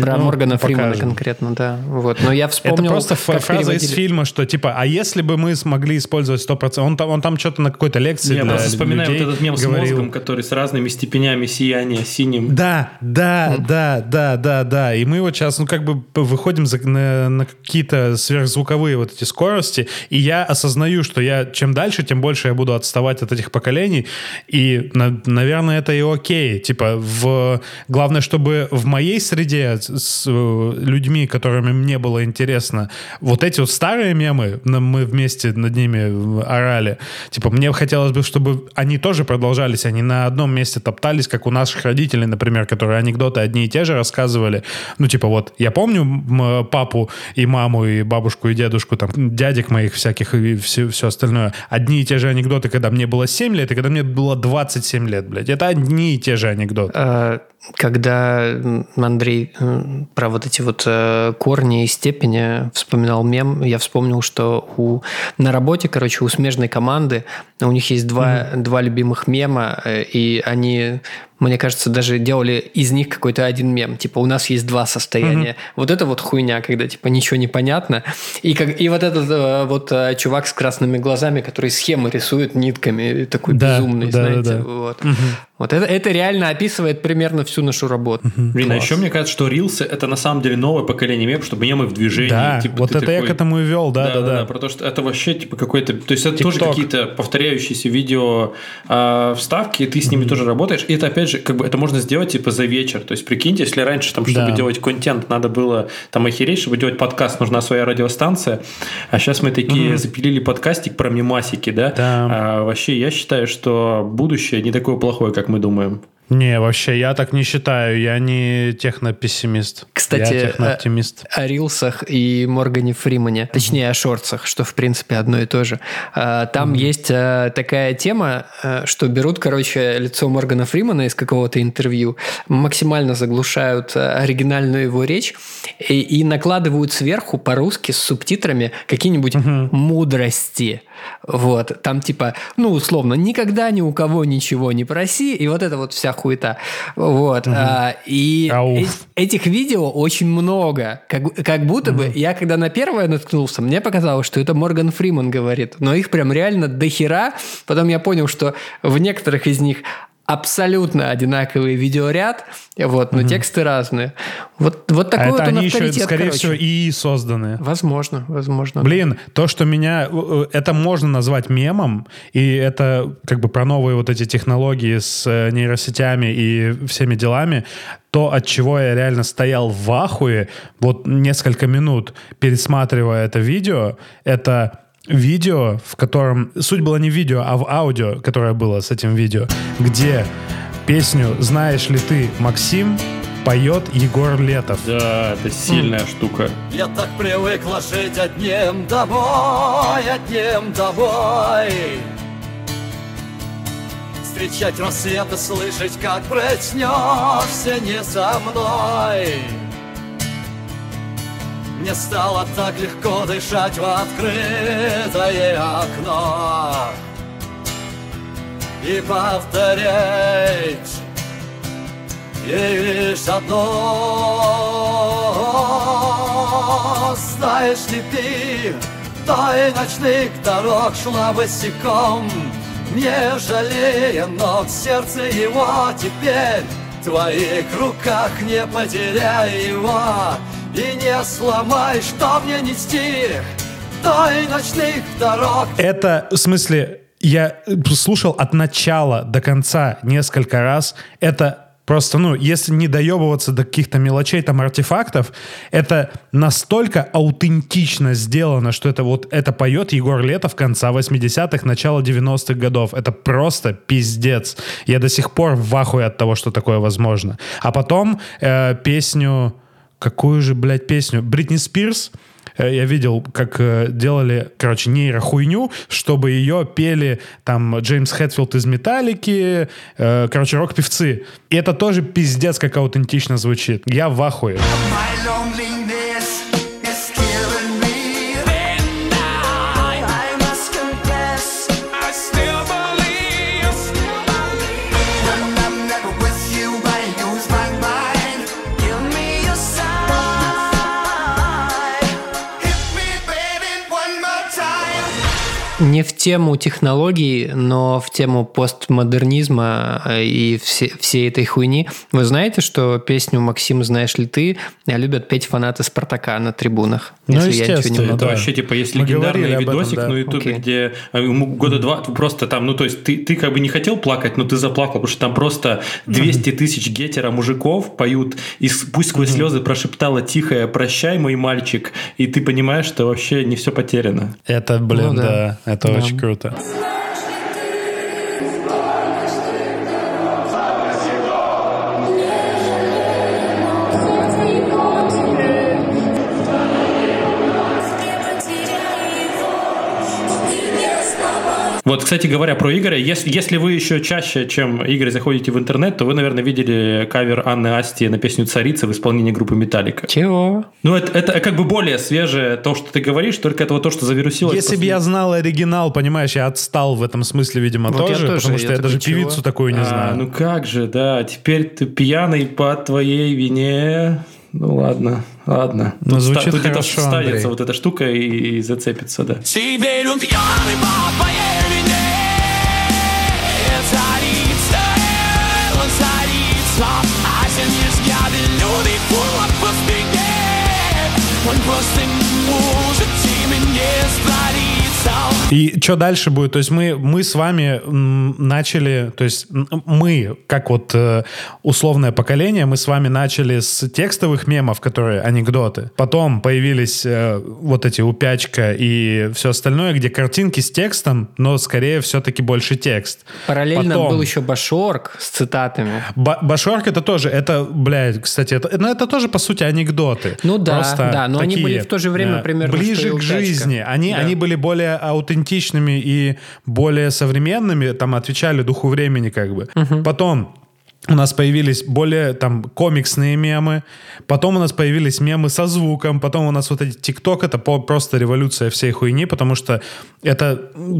Про Ну, Моргана Фримана покажем. конкретно, да. Вот. Но я вспомнил, Это просто фраза из переводили- фильма, что типа, а если бы мы смогли использовать 100%, он там, он там что-то на какой-то лекции Я для просто вспоминаю людей вот этот мем с говорил. мозгом, который с разными степенями сияния синим. Да, да, да, да, да, да. И мы вот сейчас, ну, как бы выходим за- на, на какие-то сверхзвуковые вот эти скорости, и я осознаю, что я чем дальше, тем больше я буду отставать от этих поколений, и, на- наверное, это и окей. Типа, в... главное, чтобы в моей среде с, э, людьми, которыми мне было интересно, вот эти вот старые мемы, мы вместе над ними орали, типа, мне хотелось бы, чтобы они тоже продолжались, они на одном месте топтались, как у наших родителей, например, которые анекдоты одни и те же рассказывали. Ну, типа, вот, я помню папу и маму, и бабушку, и дедушку, там, дядек моих всяких и все, все остальное. Одни и те же анекдоты, когда мне было 7 лет, и когда мне было 27 лет, блядь. Это одни и те же анекдоты. Когда Андрей про вот эти вот э, корни и степени вспоминал мем, я вспомнил, что у, на работе, короче, у смежной команды у них есть два, два любимых мема, э, и они, мне кажется, даже делали из них какой-то один мем. Типа, у нас есть два состояния. Вот это вот хуйня, когда, типа, ничего не понятно. И, как, и вот этот э, вот э, чувак с красными глазами, который схемы рисует нитками, такой Да, безумный, да, да, знаете. да. Вот, вот это, это реально описывает примерно всю нашу работу. Блин, а еще мне кажется, что рилсы это на самом деле новое поколение мемов, чтобы мемы в движении. Да, Типа, вот это я такой- к этому и вел, да, да, да. Потому что это вообще типа какой-то, то есть это тоже TikTok. какие-то повторяющиеся видео а, вставки, и ты с ними тоже работаешь. И это опять же, как бы это можно сделать типа за вечер. То есть прикиньте, если раньше там, чтобы Да. делать контент, надо было там охереть, чтобы делать подкаст, нужна своя радиостанция. А сейчас мы такие запилили подкастик про мемасики, да? Да. А, вообще, я считаю, что будущее не такое плохое, как мы думаем. Не, вообще, я так не считаю. Я не технопессимист. Кстати, я технооптимист. О рилсах и Моргане Фримане, точнее о шорцах, что в принципе одно и то же. А, Там есть а, такая тема, а, что берут, короче, лицо Моргана Фримана из какого-то интервью, максимально заглушают оригинальную его речь и, и накладывают сверху по-русски с субтитрами какие-нибудь мудрости. Вот, там типа, ну, условно, никогда ни у кого ничего не проси, и вот это вот вся хуета. Вот. а, и Ауф. э- этих видео очень много. Как, как будто бы я, когда на первое наткнулся, мне показалось, что это Морган Фриман говорит. Но их прям реально до хера. Потом я понял, что в некоторых из них абсолютно одинаковый видеоряд, вот, но тексты разные. Вот, вот А такой это вот он они еще, скорее короче. всего, и созданы. Возможно, возможно. Блин, то, что меня... э, Это можно назвать мемом, и это как бы про новые вот эти технологии с э, нейросетями и всеми делами, то, от чего я реально стоял в ахуе вот несколько минут, пересматривая это видео, это видео, в котором... Суть была не в видео, а в аудио, которое было с этим видео, где песню «Знаешь ли ты, Максим» поет Егор Летов. Да, это сильная штука. Я так привыкла жить одним домой, одним домой. Встречать рассвет и слышать, как проснешься не со мной. Мне стало так легко дышать в открытое окно. И повторять ей лишь одно. Знаешь ли ты, той ночных дорог шла босиком Не жалея ног, сердце его теперь В твоих руках не потеряй его И не сломай, что мне нести Той ночных дорог Это, в смысле, я слушал от начала до конца несколько раз. Это просто, ну, если не доебываться до каких-то мелочей, там, артефактов, это настолько аутентично сделано, что это вот, это поет Егор Летов конца 80-х, начала 90-х годов. Это просто пиздец. Я до сих пор в ахуе от того, что такое возможно. А потом э, песню... Какую же, блядь, песню? Бритни Спирс Э, я видел, как э, делали, короче, нейрохуйню, чтобы ее пели там Джеймс Хэтфилд из Металлики, э, короче, рок-певцы. И это тоже пиздец, как аутентично звучит. Я в ахуе. My Не в тему технологий, но в тему постмодернизма э, и все, всей этой хуйни. Вы знаете, что песню «Максим, знаешь ли ты» любят петь фанаты «Спартака» на трибунах? Ну, если я ничего не естественно. Это да. вообще, типа, есть Мы легендарный об этом, видосик да. на ютубе, Окей. где э, ему года два просто там, ну, то есть ты, ты как бы не хотел плакать, но ты заплакал, потому что там просто 200 тысяч гетера мужиков поют, и с- пусть сквозь слезы прошептала тихое «Прощай, мой мальчик», и ты понимаешь, что вообще не все потеряно. Это, блин, Ну да. да. это Да. очень круто. Вот, кстати говоря, про Игоря, если, если вы еще чаще, чем Игорь, заходите в интернет, то вы, наверное, видели кавер Анны Асти на песню «Царица» в исполнении группы «Металлика». Чего? Ну, это, это как бы более свежее то, что ты говоришь, только это вот то, что завирусилось. Если бы я знал оригинал, понимаешь, я отстал в этом смысле, видимо, Вот тоже, тоже, потому что я даже чего? певицу такую не А, знаю. ну как же, да. Теперь ты пьяный по твоей вине. Ну ладно, ладно. Ну, Тут звучит ста- тут хорошо, вставится Андрей. вот эта штука и, и зацепится, да. Теперь он пьяный по твоей И что дальше будет? То есть мы, мы с вами начали, то есть мы, как вот э, условное поколение, мы с вами начали с текстовых мемов, которые анекдоты. Потом появились э, вот эти упячка и все остальное, где картинки с текстом, но скорее все-таки больше текст. Параллельно Потом- был еще Башорг с цитатами. Ба- Башорк это тоже, это, блядь, кстати, это, ну, это тоже, по сути, анекдоты. Ну да, Просто да, но они такие, были в то же время примерно, Ближе к жизни. Они, Да. они были более аутентичными и более современными, там, отвечали духу времени, как бы. Потом у нас появились более там комиксные мемы, потом у нас появились мемы со звуком, потом у нас вот эти ТикТок это по- просто революция всей хуйни, потому что это,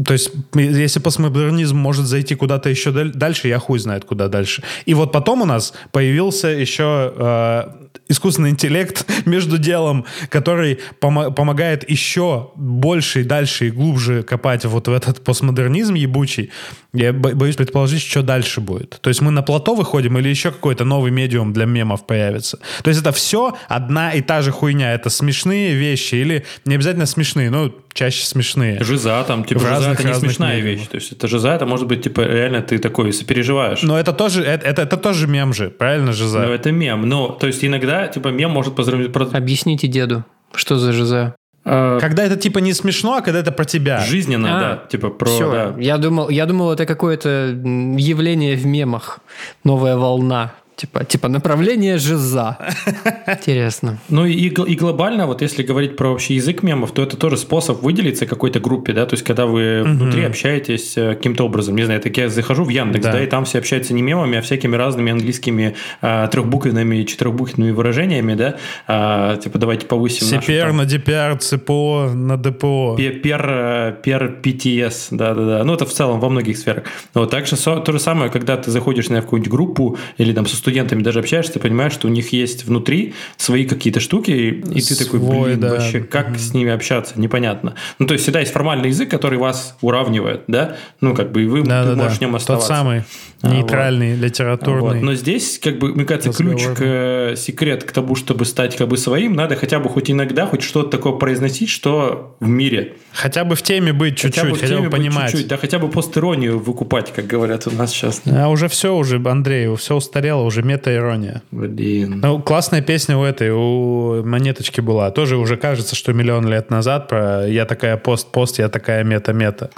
то есть, если постмодернизм может зайти куда-то еще даль- дальше, я хуй знает куда дальше. И вот потом у нас появился еще э, искусственный интеллект между делом, который помо- помогает еще больше и дальше и глубже копать вот в этот постмодернизм ебучий. Я бо- боюсь предположить, что дальше будет. То есть мы на плато выходим или еще какой-то новый медиум для мемов появится. То есть это все одна и та же хуйня. Это смешные вещи или не обязательно смешные, но чаще смешные. Жиза там, типа, В жиза разных- это не разных смешная медиумах. вещь. То есть это жиза, это может быть, типа, реально ты такой сопереживаешь. Но это тоже, это, это, это тоже мем же, правильно же, за? Но это мем. Но, то есть иногда, типа, мем может поздравить... Объясните деду, что за жиза. Когда это типа не смешно, а когда это про тебя. Жизненно, А, да. Типа, про... Все, да. я думал, я думал, это какое-то явление в мемах, новая волна, типа, типа направление жиза. Интересно. Ну и, и глобально, вот если говорить про вообще язык мемов, то это тоже способ выделиться какой-то группе, да, то есть когда вы внутри общаетесь э, каким-то образом, не знаю, так я захожу в Яндекс, Да. да, и там все общаются не мемами, а всякими разными английскими а, трехбуквенными и четырехбуквенными выражениями, да, А, типа давайте повысим CPR на DPR, ЦПО на ДПО. Пе- Пер, пер PTS, да-да-да. Ну, это в целом во многих сферах. Вот так же со- то же самое, когда ты заходишь на какую-нибудь группу или там со студентами даже общаешься, ты понимаешь, что у них есть внутри свои какие-то штуки, и, ты такой, блин, да. вообще, как с ними общаться, непонятно. Ну, то есть всегда есть формальный язык, который вас уравнивает, да? Ну, как бы, и вы Да, ты да, да. можешь в нем Тот оставаться. самый А, нейтральный, Вот. литературный. Но здесь, как бы, мне кажется, ключ к э, секрет к тому, чтобы стать как бы своим, надо хотя бы хоть иногда хоть что-то такое произносить, что в мире. Хотя бы в теме быть чуть-чуть, хотя бы, хотя бы понимать. чуть-чуть, да хотя бы постеронию выкупать, как говорят у нас сейчас. А уже все, уже, Андрей, все устарело, уже мета-ирония. Блин. Ну, классная песня у этой, у Монеточки была. Тоже уже кажется, что миллион лет назад про «я такая пост-пост, я такая мета-мета».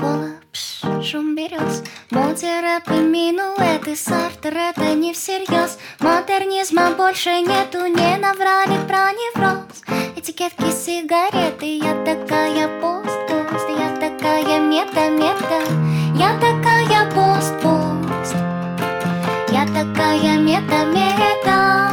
Шум берез рэп и минуэты Сартер это не всерьез Модернизма больше нету Не наврали про невроз Этикетки, сигареты Я такая пост-пост Я такая мета-мета Я такая пост-пост Такая мета-мета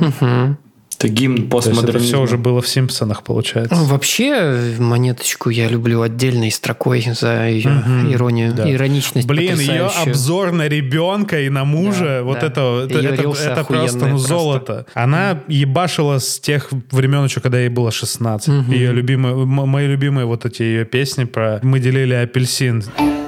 Мгм. Это гимн есть это постмодернизма. все уже было в Симпсонах, получается. Ну, Вообще, монеточку я люблю отдельной строкой за ее Мгм, иронию, да. ироничность Блин, ее обзор на ребенка и на мужа, Да, вот да. это, это, Её это, это просто ну, просто. золото. Она ебашила с тех времен еще, когда ей было 16. Мгм. Ее любимые, мои любимые вот эти ее песни про «Мы делили апельсин». Это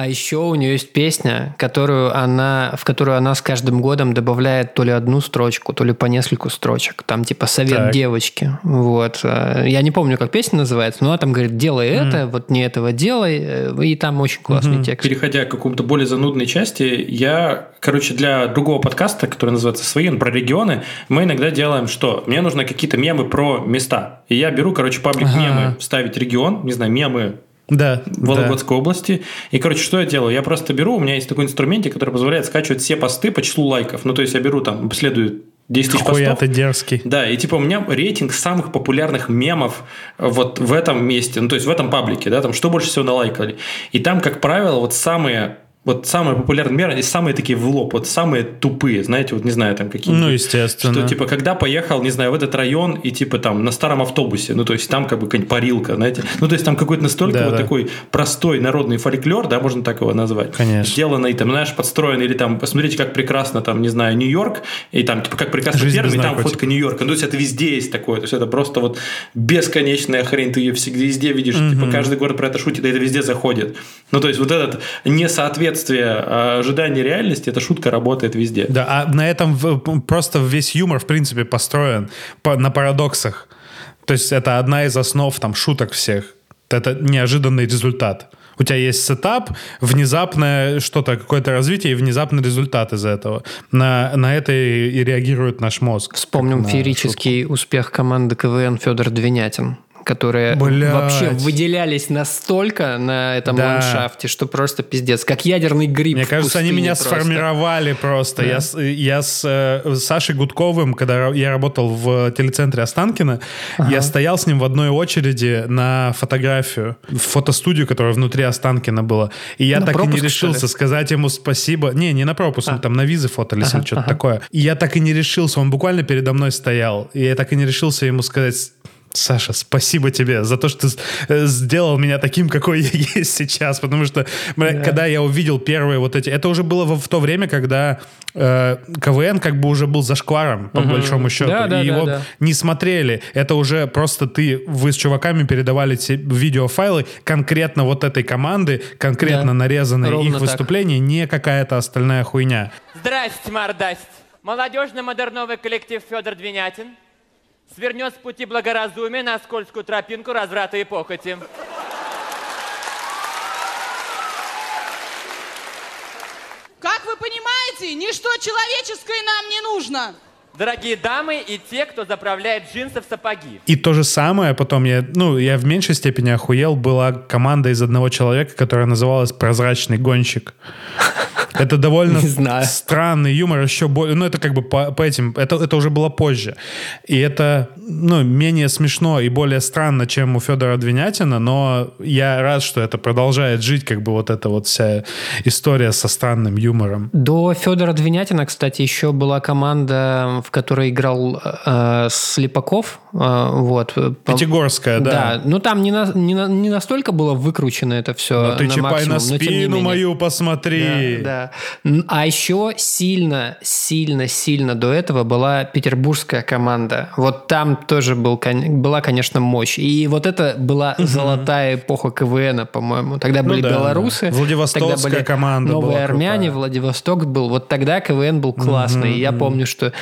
А еще у нее есть песня, которую она, в которую она с каждым годом добавляет то ли одну строчку, то ли по нескольку строчек. Там типа совет Так. девочки. Вот. Э, Я не помню, как песня называется, но она там говорит, делай это, вот не этого делай. Э, И там очень классный текст. Переходя к какому-то более занудной части, я, короче, для другого подкаста, который называется «Свои», он про регионы, мы иногда делаем что? Мне нужно какие-то мемы про места. И я беру, короче, паблик Ага. мемы, вставить регион, не знаю, мемы Да, Вологодской области. И, короче, что я делаю? Я просто беру, у меня есть такой инструментик, который позволяет скачивать все посты по числу лайков. Ну, то есть я беру там, следую 10 да. тысяч Хуя постов. ты дерзкий. Да, и типа у меня рейтинг самых популярных мемов вот в этом месте, ну то есть в этом паблике, да, там что больше всего налайкали. И там, как правило, вот самые вот самые популярные меры и самые такие в лоб, вот самые тупые, знаете, вот не знаю, там какие Ну, естественно. Что, типа, когда поехал, не знаю, в этот район и, типа, там, на старом автобусе, ну, то есть, там, как бы, какая-нибудь парилка, знаете. Ну, то есть, там какой-то настолько Да, вот да. такой простой народный фольклор, да, можно так его назвать. Конечно. Сделанный, там, знаешь, подстроенный, или там, посмотрите, как прекрасно, там, не знаю, Нью-Йорк, и там, типа, как прекрасно Жизнь без и там фотка Нью-Йорка. Ну, то есть, это везде есть такое. То есть, это просто вот бесконечная хрень, ты ее всегда везде видишь. Типа, каждый город про это шутит, и это везде заходит. Ну, то есть, вот это несоответствие а, ожиданий реальности, эта шутка работает везде. Да, а на этом просто весь юмор, в принципе, построен по- на парадоксах. То есть это одна из основ там шуток всех. Это неожиданный результат. У тебя есть сетап, внезапное что-то, какое-то развитие и внезапный результат из этого. На, на это и, и реагирует наш мозг. Вспомним феерический успех команды КВН Федор Двинятин которые Блядь. вообще выделялись настолько на этом Да. ландшафте, что просто пиздец, как ядерный гриб. Мне кажется, они меня просто. сформировали просто. Да. Я, с- я с э, Сашей Гудковым, когда я работал в телецентре Останкино, я стоял с ним в одной очереди на фотографию, в фотостудию, которая внутри Останкина была. И я На так и пропуск, не что ли? решился сказать ему спасибо. Не, не на пропуск, мы там на визы фотались или что-то такое. И я так и не решился, он буквально передо мной стоял. И я так и не решился ему сказать... Саша, спасибо тебе за то, что ты э, сделал меня таким, какой я есть сейчас. Потому что, бля, когда я увидел первые вот эти... Это уже было в, в то время, когда э, КВН как бы уже был зашкваром, по большому счету. Да, да, и да, его да. не смотрели. Это уже просто ты... Вы с чуваками передавали те видеофайлы конкретно вот этой команды, конкретно Да. нарезанные Ровно их так. выступления, не какая-то остальная хуйня. Здрасте, мордасть. Молодежно-модерновый коллектив Федор Двинятин свернет с пути благоразумия на скользкую тропинку разврата и похоти. Как вы понимаете, ничто человеческое нам не нужно. Дорогие дамы и те, кто заправляет джинсы в сапоги. И то же самое потом я, ну, я в меньшей степени охуел, была команда из одного человека, которая называлась «Прозрачный гонщик». Это довольно странный юмор, еще более, ну, это как бы по, по этим, это, это уже было позже. И это, ну, менее смешно и более странно, чем у Федора Двинятина, но я рад, что это продолжает жить, как бы вот эта вот вся история со странным юмором. До Федора Двинятина, кстати, еще была команда, в которой играл э, Слепаков. э, вот. Пятигорская, да. Да, ну там не, на- не, на- не настолько было выкручено это все Но ты на чипай максимум, на спину мою посмотри. Да, да. А еще сильно, сильно, сильно до этого была петербургская команда. Вот там тоже был, была, конечно, мощь. И вот это была золотая эпоха КВН, по-моему. Тогда Ну были да, белорусы. да. Владивостокская тогда были команда Новые была армяне, крутая. Владивосток был. Вот тогда КВН был классный. Я помню, что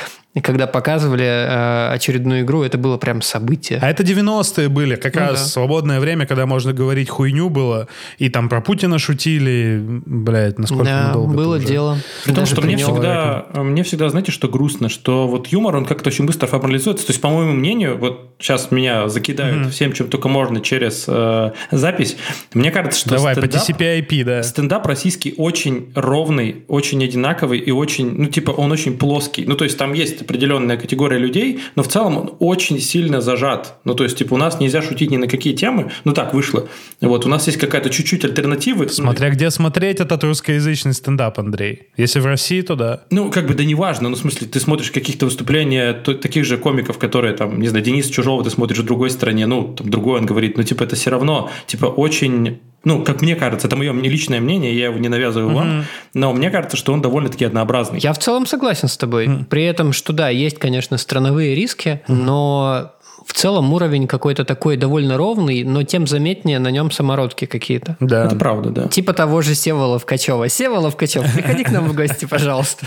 когда показывали э, очередную игру, это было прям событие. А это 90-е были, как Ну раз да. свободное время, когда можно говорить хуйню было, и там про Путина шутили, блядь, насколько да, мы долго было дело. При том, что мне при нем. всегда, мне всегда, знаете, что грустно, что вот юмор, он как-то очень быстро формализуется. То есть, по моему мнению, вот сейчас меня закидают всем, чем только можно через э, запись. Мне кажется, что Давай, по стендап- TCP/IP, да. Стендап российский очень ровный, очень одинаковый и очень, ну, типа, он очень плоский. Ну, то есть, там есть определенная категория людей, но в целом он очень сильно зажат. Ну, то есть, типа, у нас нельзя шутить ни на какие темы. Ну, так вышло. Вот, у нас есть какая-то чуть-чуть альтернативы. Смотря где смотреть этот русскоязычный стендап, Андрей. Если в России, то да. Ну, как бы, да неважно. Ну, в смысле, ты смотришь каких-то выступления то- таких же комиков, которые, там, не знаю, Денис Чужого ты смотришь в другой стране, ну, там, другой он говорит, ну, типа, это все равно, типа, очень... Ну, как мне кажется, это мое мне личное мнение, я его не навязываю вам, но мне кажется, что он довольно-таки однообразный. Я в целом согласен с тобой. При этом, что да, есть, конечно, страновые риски, но в целом уровень какой-то такой довольно ровный, но тем заметнее на нем самородки какие-то. Да. Это правда, да. Типа того же Севола Качева. Севола Качев, приходи к нам в гости, пожалуйста.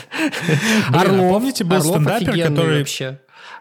а помните, был Орлов стендапер, который- вообще,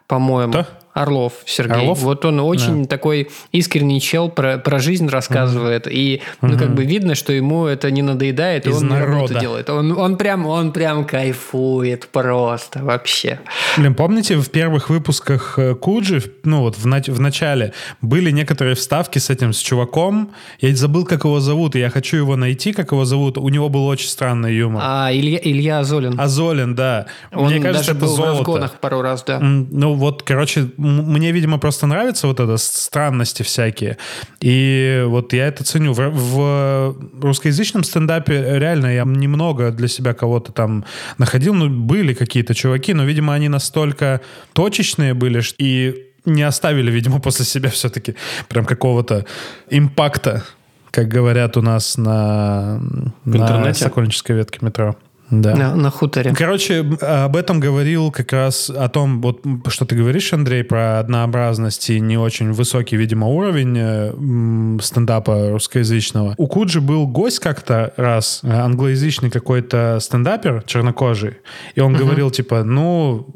по-моему. Орлов Сергей. Орлов? Вот он очень такой искренний чел про, про жизнь рассказывает. И ну, как бы видно, что ему это не надоедает, и Из он народа. делает. Он, он, прям, он прям кайфует просто вообще. Блин, помните, в первых выпусках э, Куджи, ну вот в, нач- в начале, были некоторые вставки с этим, с чуваком. Я забыл, как его зовут, и я хочу его найти, как его зовут. У него был очень странный юмор. А Илья, Илья Азолин. Азолин, да. он Мне кажется, даже это был в золото. разгонах пару раз, да. Ну вот, короче, мне, видимо, просто нравятся вот это странности всякие. И вот я это ценю. В, в русскоязычном стендапе реально я немного для себя кого-то там находил. Ну, были какие-то чуваки, но, видимо, они настолько точечные были ш- и не оставили, видимо, после себя все-таки прям какого-то импакта, как говорят у нас на, на интернете? Сокольнической ветке метро. Да. На, на хуторе. Короче, об этом говорил как раз о том, вот что ты говоришь, Андрей, про однообразность и не очень высокий, видимо, уровень э, стендапа русскоязычного. У Куджи был гость как-то раз, э, англоязычный какой-то стендапер чернокожий, и он говорил, типа, ну,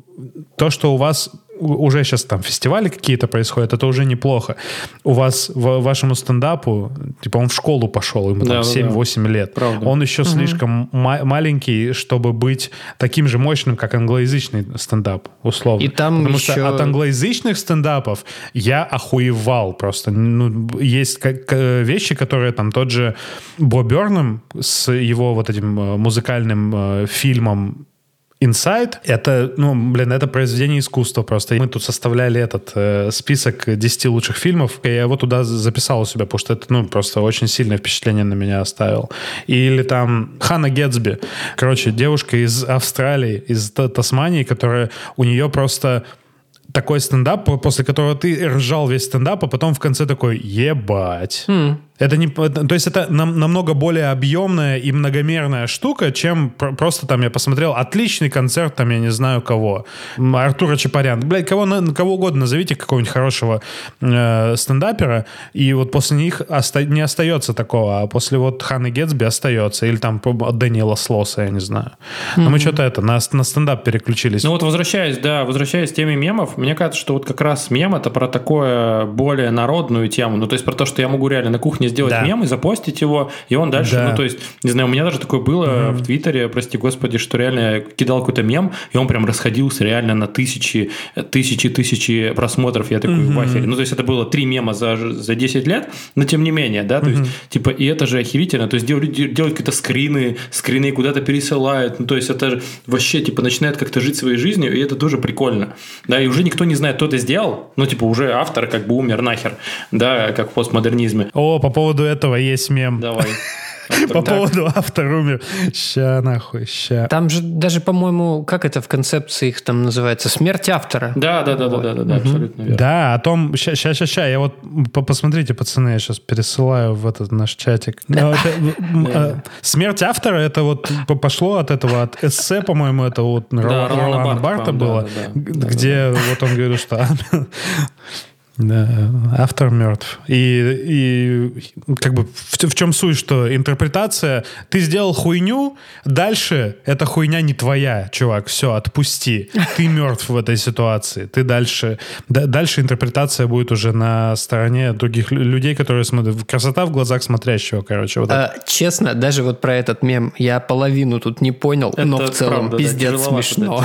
то, что у вас уже сейчас там фестивали какие-то происходят, это уже неплохо. У вас, в, вашему стендапу, типа он в школу пошел, ему Да, там да, 7-8 лет. Правда. Он еще слишком ма- маленький, чтобы быть таким же мощным, как англоязычный стендап, условно. И там Потому еще- что от англоязычных стендапов я охуевал просто. Ну, есть как, вещи, которые там тот же Бо Бёрнам с его вот этим э, музыкальным э, фильмом Inside это, ну, блин, это произведение искусства просто. Мы тут составляли этот э, список 10 лучших фильмов, и я его туда записал у себя, потому что это, ну, просто очень сильное впечатление на меня оставил. Или там Ханна Гетсби. Короче, девушка из Австралии, из Та- Тасмании, которая у нее просто такой стендап, по- после которого ты ржал весь стендап, а потом в конце такой «Ебать». Это не, то есть это нам- намного более объемная и многомерная штука, чем пр- просто там я посмотрел отличный концерт, там я не знаю кого, Артура Чапарян. Блядь, кого, на- кого угодно назовите какого-нибудь хорошего э, стендапера, и вот после них оста- не остается такого, а после вот Ханны Гетсби остается, или там Дэниела Слоса, я не знаю. Но мы что-то это, на, на стендап переключились. Ну вот возвращаясь, да, возвращаясь к теме мемов, мне кажется, что вот как раз мем это про такое более народную тему. Ну, то есть про то, что я могу реально на кухне сделать Да. мем и запостить его, и он дальше, Да. ну, то есть, не знаю, у меня даже такое было в Твиттере, прости господи, что реально я кидал какой-то мем, и он прям расходился реально на тысячи, тысячи, тысячи просмотров. Я такой в ахере. Ну, то есть это было три мема за, за 10 лет, но тем не менее, да, то есть, типа, и это же охерительно. То есть делают, делают какие-то скрины, скрины куда-то пересылают. Ну, то есть это вообще, типа, начинает как-то жить своей жизнью, и это тоже прикольно. Да, и уже никто не знает, кто это сделал. Ну, типа, уже автор как бы умер нахер, да, как в постмодернизме. О, по поводу этого есть мем. Давай. По поводу автор умер. Ща, нахуй, ща. Там же даже, по-моему, как это в концепции их там называется? Смерть автора. Да, да, да, да, да, да, да, абсолютно верно. Да, о том... Ща, ща, ща, ща, я вот... по- Посмотрите, пацаны, я сейчас пересылаю в этот наш чатик. Э, Смерть автора, это вот пошло от этого, от эссе, по-моему, это вот Ро- Ролана Барта, было, где вот он говорил, что Да, автор мертв. И, и как бы в, в чем суть, что интерпретация, ты сделал хуйню, дальше эта хуйня не твоя, чувак, все, отпусти. Ты мертв в этой ситуации. Ты дальше, да- дальше интерпретация будет уже на стороне других лю- людей, которые смотрят. Красота в глазах смотрящего, короче. Вот это. А, честно, даже вот про этот мем я половину тут не понял, но в Это целом правда, да, пиздец да, смешно.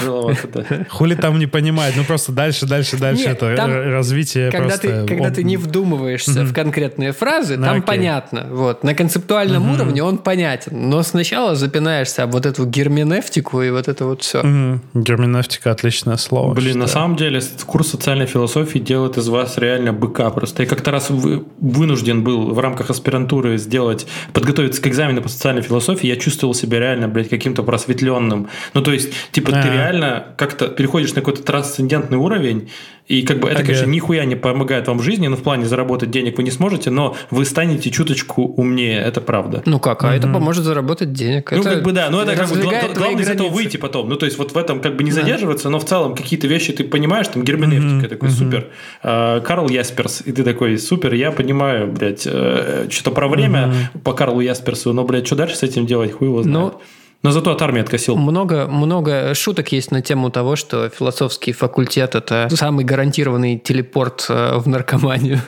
да. Хули там не понимать, ну просто дальше, дальше, дальше Нет, это там развитие когда ты, когда он- ты не вдумываешься в конкретные фразы, Ну, там окей. понятно. Вот. На концептуальном уровне он понятен. Но сначала запинаешься об вот эту герменевтику и вот это вот все. Мгм. Герменевтика отличное слово. Блин, на считаю. самом деле курс социальной философии делает из вас реально быка просто. Я как-то раз вы- вынужден был в рамках аспирантуры сделать, подготовиться к экзамену по социальной философии, я чувствовал себя реально, блядь, каким-то просветленным. Ну, то есть, типа, ты Ага. реально как-то переходишь на какой-то трансцендентный уровень, и как бы это, Ага. конечно, нихуя не помогает вам в жизни, но в плане заработать денег вы не сможете, но вы станете чуточку умнее, это правда. Ну как, а это поможет заработать денег. Ну, Это как бы да, но это как бы главное из этого границы. выйти потом. Ну, то есть, вот в этом как бы не задерживаться, но в целом какие-то вещи ты понимаешь, там герменевтика такой супер. А, Карл Ясперс, и ты такой супер, я понимаю, блядь, э, что-то про время по Карлу Ясперсу, но, блядь, что дальше с этим делать, хуй его знает. Ну, но зато от армии откосил. Много, много шуток есть на тему того, что философский факультет – это самый гарантированный телепорт э, в наркоманию.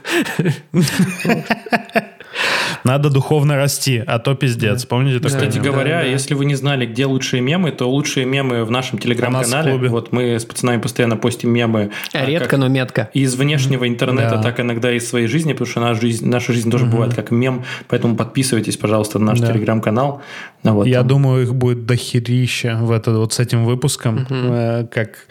Надо духовно расти, а то пиздец. Помните такое? Кстати говоря, да, да. если вы не знали, где лучшие мемы, то лучшие мемы в нашем телеграм-канале. Вот мы с пацанами постоянно постим мемы. а, Редко, но метко. И из внешнего интернета, Да. так иногда из своей жизни, потому что наша жизнь, наша жизнь тоже бывает как мем, поэтому подписывайтесь, пожалуйста, на наш Да. телеграм-канал. Ну, вот, Я думаю, их будет дохерища в это, вот с этим выпуском, э, как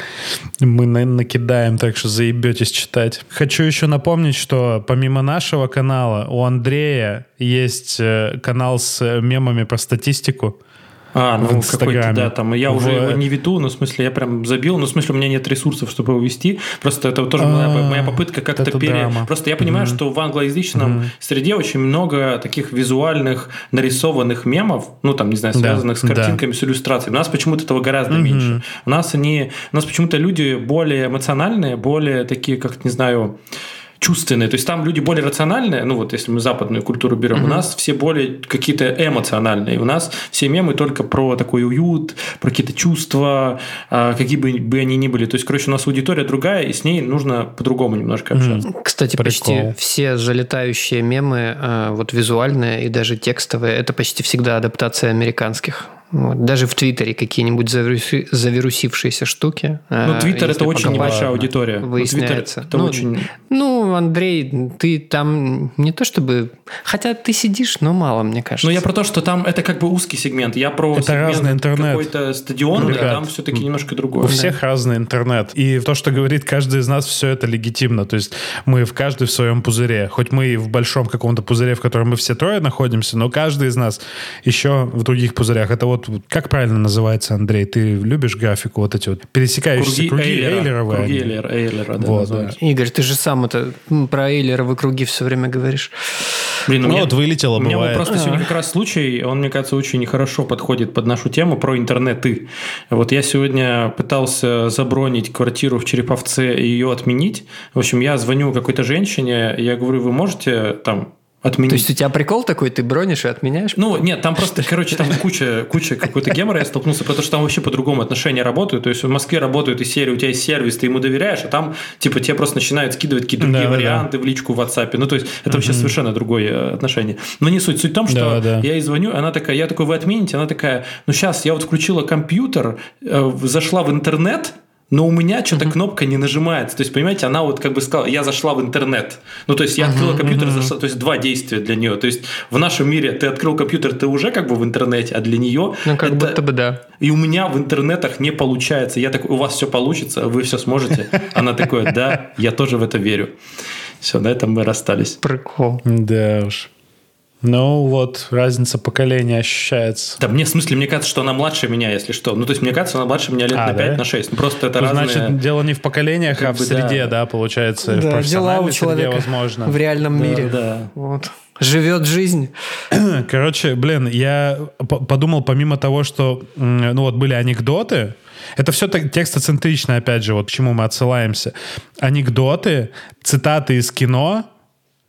мы на- накидаем, так что заебетесь читать. Хочу еще напомнить, что помимо нашего канала у Андрея есть э, канал с мемами про статистику. А, ну какой-то, Инстаграме. да, там, я В- уже его не веду, ну, в смысле, я прям забил, ну, в смысле, у меня нет ресурсов, чтобы его вести, просто это тоже моя, А, моя попытка как-то пере... драма. Просто я понимаю, что в англоязычном среде очень много таких визуальных, нарисованных мемов, ну, там, не знаю, Да, связанных с да. картинками, с иллюстрациями. У нас почему-то этого гораздо меньше. У нас они, у нас почему-то люди более эмоциональные, более такие, как, не знаю, чувственные. То есть там люди более рациональные, ну вот если мы западную культуру берем, у нас все более какие-то эмоциональные. У нас все мемы только про такой уют, про какие-то чувства, а, какие бы, бы они ни были. То есть, короче, у нас аудитория другая, и с ней нужно по-другому немножко общаться. Кстати, почти Прикол. все залетающие мемы, э, вот визуальные и даже текстовые, это почти всегда адаптация американских. Вот. Даже в Твиттере какие-нибудь завируси- завирусившиеся штуки. э, Ну, Твиттер если это очень небольшая аудитория. Ну, Твиттер Выясняется. это ну, очень... ну, Андрей, ты там не то чтобы... Хотя ты сидишь, но мало, мне кажется. Ну, я про то, что там это как бы узкий сегмент. Я про Это разный интернет. какой-то стадион, да, Ребят, там все-таки немножко другое. У всех разный интернет. И то, что говорит каждый из нас, все это легитимно. То есть мы в каждый в своем пузыре. Хоть мы и в большом каком-то пузыре, в котором мы все трое находимся, но каждый из нас еще в других пузырях. Это вот как правильно называется, Андрей? Ты любишь графику вот эти вот пересекающиеся круги, Эйлера. Эйлеровые Круги они? Эйлера, да, Вот, называются. Игорь, ты же сам это про Эйлеровы круги все время говоришь. Блин, у Ну меня- вот вылетело, У меня бывает. просто сегодня как раз случай, он, мне кажется, очень хорошо подходит под нашу тему про интернеты. Вот я сегодня пытался забронить квартиру в Череповце и ее отменить. В общем, я звоню какой-то женщине, я говорю, вы можете там отменить? То есть у тебя прикол такой, ты бронишь и отменяешь? Ну, нет, там просто, короче, там куча, куча какой-то гемора я столкнулся, потому что там вообще по-другому отношения работают. То есть в Москве работают из серии, у тебя есть сервис, ты ему доверяешь, а там, типа, тебе просто начинают скидывать какие-то другие Да, да, варианты в личку в WhatsApp. Ну, то есть это вообще совершенно другое э, отношение. Но не суть. Суть в том, что Да, да. я ей звоню, она такая, я такой, вы отмените? Она такая, ну, сейчас я вот включила компьютер, э, зашла в интернет, но у меня что-то кнопка не нажимается. То есть, понимаете, она вот как бы сказала, я зашла в интернет. Ну, то есть, я открыла компьютер, зашла, то есть, два действия для нее. То есть, в нашем мире ты открыл компьютер, ты уже как бы в интернете, а для нее... Ну, как это- будто бы да. И у меня в интернетах не получается. Я такой, у вас все получится, вы все сможете. Она такая, да, я тоже в это верю. Все, на этом мы расстались. Прикол. Да уж. Ну вот, разница поколения ощущается. Да мне, в смысле, мне кажется, что она младше меня, если что. Ну, то есть, мне кажется, она младше меня лет А, на 5, да? на 6. Ну, просто это Ну, разные... Значит, дело не в поколениях, Как а в бы, среде, да. да, получается, в Да, дела профессиональной у среде, человека возможно. в реальном мире. да. Вот. Живет жизнь. Короче, блин, я подумал, помимо того, что, ну вот, были анекдоты, это все так текстоцентрично, опять же, вот к чему мы отсылаемся. Анекдоты, цитаты из кино,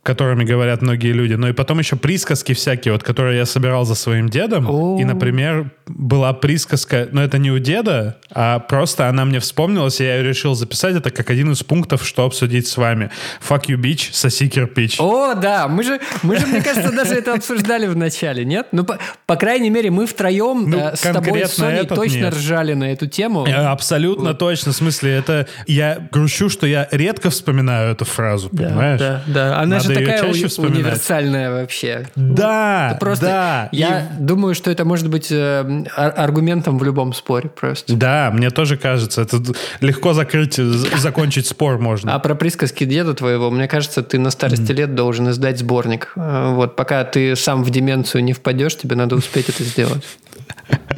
которыми говорят многие люди, но и потом еще присказки всякие, вот, которые я собирал за своим дедом. О. И, например, была присказка, но это не у деда, а просто она мне вспомнилась, и я решил записать это как один из пунктов, что обсудить с вами. Fuck you, bitch, соси кирпич. О, да, мы же, мы же, мне кажется, даже это обсуждали в начале, нет? Ну, по, по крайней мере, мы втроем Ну, э, с тобой, с Соней, точно нет. ржали на эту тему. Э, Абсолютно точно. В смысле, это я грущу, что я редко вспоминаю эту фразу, понимаешь? Да, да. Она Надо её такая чаще у- вспоминать. универсальная вообще. Да, Просто да. я думаю, что это может быть э, ар- аргументом в любом споре просто. Да, мне тоже кажется, это легко закрыть, з- закончить спор можно. А про присказки деда твоего, мне кажется, ты на старости лет должен издать сборник. Э, Вот, пока ты сам в деменцию не впадешь, тебе надо успеть это сделать.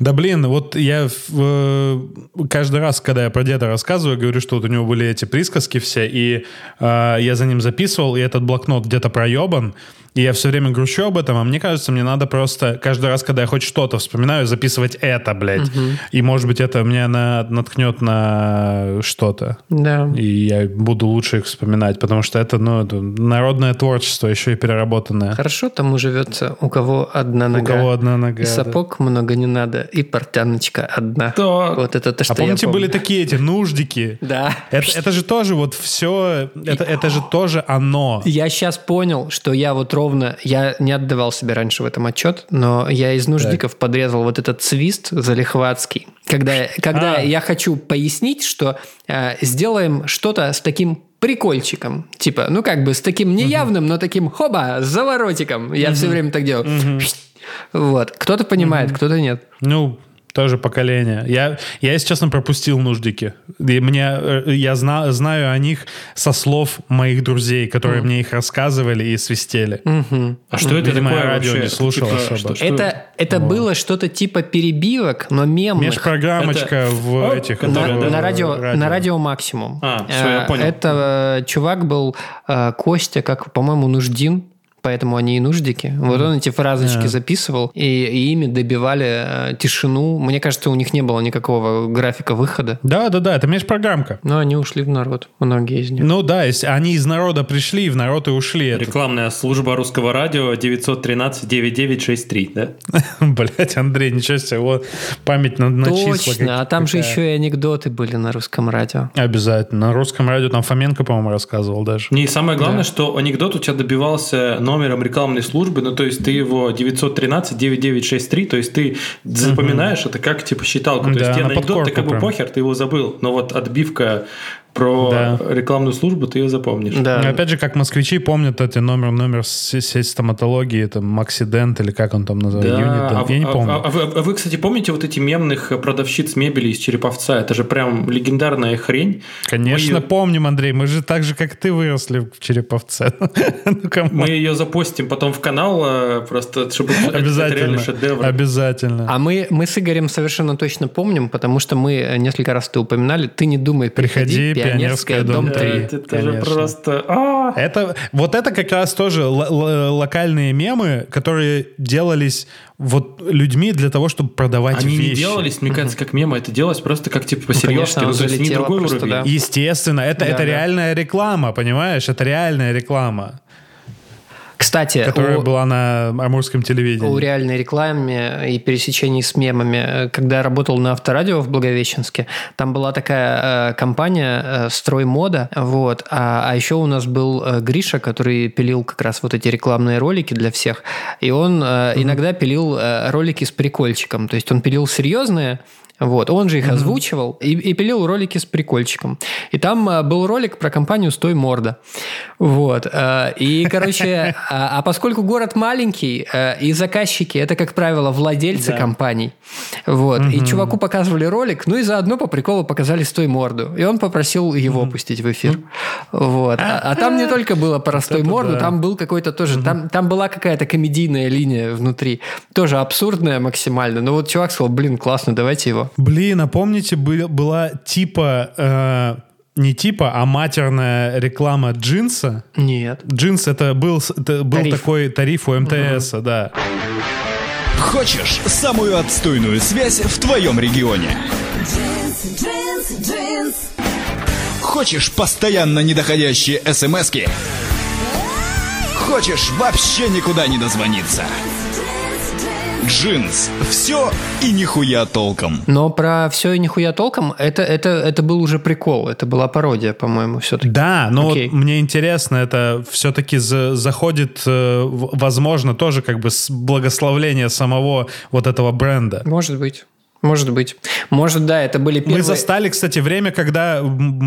Да блин, вот я э, каждый раз, когда я про деда рассказываю, говорю, что вот у него были эти присказки все, и э, я за ним записывал, и этот блокнот где-то проебан, и я все время грущу об этом, а мне кажется, мне надо просто каждый раз, когда я хоть что-то вспоминаю, записывать это, блядь. И, может быть, это меня на, наткнет на что-то. Да. И я буду лучше их вспоминать, потому что это, ну, это народное творчество, еще и переработанное. Хорошо тому живется, у кого одна нога. У кого одна нога. И да. сапог много не надо, и портяночка одна. Да. Вот это то, что А помните, я помню. были такие эти нуждики? Да. Это, это же тоже вот все, это, это же тоже оно. Я сейчас понял, что я вот ровно, я не отдавал себе раньше в этом отчет, но я из нуждиков подрезал вот этот свист залихватский. Когда, когда А. я хочу пояснить, что э, сделаем что-то с таким прикольчиком. Типа, ну как бы с таким неявным, но таким хоба, заворотиком. Я все время так делаю. Вот. Кто-то понимает, кто-то нет. Ну, тоже поколение. Я, я, если честно, пропустил нуждики. И мне, э, я зна, знаю о них со слов моих друзей, которые мне их рассказывали и свистели. А что это Видимо, такое я радио вообще? не слушал Типа, особо. что- что Это, это было что-то типа перебивок, но мемных. Межпрограммочка Это- в О, этих... на, да, на радио, радио. на радио максимум. А, всё, я Э, понял. Это э, чувак был Костя, как, по-моему, нуждин. Поэтому они и нуждики. Вот он эти фразочки записывал, и, и ими добивали э, тишину. Мне кажется, у них не было никакого графика выхода. Да, да, да, это межпрограммка. Но они ушли в народ, многие из них. Ну да, если они из народа пришли, в народ и ушли. Это, Рекламная служба русского радио 913-9963, да? Блять, Андрей, ничего себе, вот память на, на числа. Точно, как- а там же еще и анекдоты были на русском радио. Обязательно. На русском радио там Фоменко, по-моему, рассказывал даже. Не, и самое главное, что анекдот у тебя добивался номером рекламной службы, ну, то есть ты его 913-9963, то есть ты запоминаешь это как, типа, считалку. То Да, есть тебе на анекдот, ты как бы похер, ты его забыл, но вот отбивка про Да. рекламную службу ты ее запомнишь. Да. Ну, Опять же, как москвичи помнят эти номер, номер сеть стоматологии, это Максидент или как он там называется, Да, Юнит, а, я не а- помню. а- а вы, а вы, кстати, помните вот эти мемных продавщиц мебели из Череповца? Это же прям легендарная хрень. Конечно, Мы помним, Андрей, мы же так же, как ты, выросли в Череповце. Ну. Мы ее запостим потом в канал, э, просто чтобы Обязательно. Обязательно. А мы, мы с Игорем совершенно точно помним, потому что мы несколько раз ты упоминали, ты не думай, приходи, Приходи, Пионерская, дом дом 3. Это, это же просто... а! Это, вот это как раз тоже локальные мемы, которые делались вот людьми для того, чтобы продавать Они вещи. не делались, мне кажется, как мемы, это делалось просто как типа по-серьезки, конечно, ну, то есть не другой просто, уровень. да. Естественно, это, Да, это да. реальная реклама, понимаешь? Это реальная реклама, Кстати, которая у- была на амурском телевидении. о реальной рекламе и пересечении с мемами. Когда я работал на авторадио в Благовещенске, там была такая э, компания э, «Строймода», вот, а, а еще у нас был э, Гриша, который пилил как раз вот эти рекламные ролики для всех, и он э, иногда пилил э, ролики с прикольчиком, то есть он пилил серьезные, вот, он же их озвучивал и, и пилил ролики с прикольчиком. И там э, был ролик про компанию «Стой морда». Вот. э, И, короче, а, а поскольку город маленький, э, и заказчики – это, как правило, владельцы компаний, вот, и чуваку показывали ролик, ну и заодно по приколу показали «Стой морду». И он попросил его пустить в эфир. Вот. А, а там не только было про «Стой морду», да. там был какой-то тоже, там, там была какая-то комедийная линия внутри, тоже абсурдная максимально. Но вот чувак сказал, блин, классно, давайте его. Блин, а помните, бы- была типа... э, не типа, а матерная реклама джинса. Нет. Джинс это был, это был Тариф. такой тариф у МТС, да. Хочешь самую отстойную связь в твоем регионе? Хочешь постоянно недоходящие смски? хочешь вообще никуда не дозвониться. Джинс. Все и нихуя толком. Но про все и нихуя толком, это, это, это был уже прикол. Это была пародия, по-моему, все-таки. Да, но Окей. вот мне интересно, это все-таки заходит, э, возможно, тоже как бы с благословления самого вот этого бренда. Может быть. Может быть. Может, да, это были первые... Мы застали, кстати, время, когда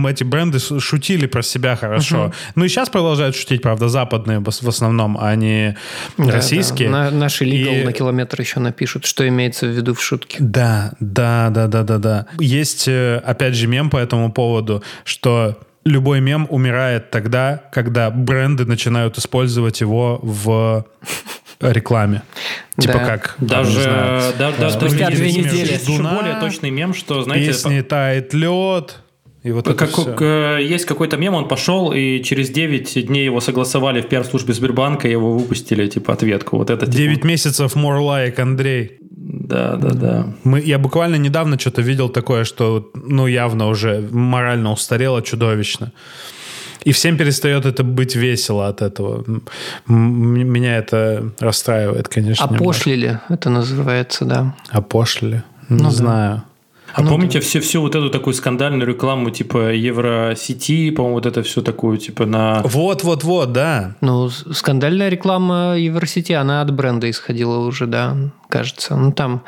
эти бренды шутили про себя хорошо. Ну и сейчас продолжают шутить, правда, западные в ос- в основном, а не Да, российские. да. На- наши лигал И- на километр еще напишут, что имеется в виду в шутке. Да, да, да, да, да, да. Есть, э, опять же, мем по этому поводу, что любой мем умирает тогда, когда бренды начинают использовать его в рекламе. Типа Да. как? там, Даже, знаю, да, да, Спустя да, две есть недели. еще Ждуна, более точный мем, что, знаете, Песни тает лед. И вот это Как, всё. э, есть какой-то мем, он пошел, и через 9 дней его согласовали в пиар-службе Сбербанка, и его выпустили, типа, ответку. Вот это, типа, 9 месяцев more like Андрей. Да, да, да. Мы, я буквально недавно что-то видел такое, что, ну, явно уже морально устарело чудовищно. И всем перестает это быть весело от этого. Меня это расстраивает, конечно. Опошлили, это называется, да. Опошлили? Не Ну да. знаю. А помните все, всю вот эту такую скандальную рекламу, типа, Евросети, по-моему, вот это все такую, типа, на... Вот-вот-вот, да. Ну, с- скандальная реклама Евросети, она от бренда исходила уже, да, кажется. Ну, там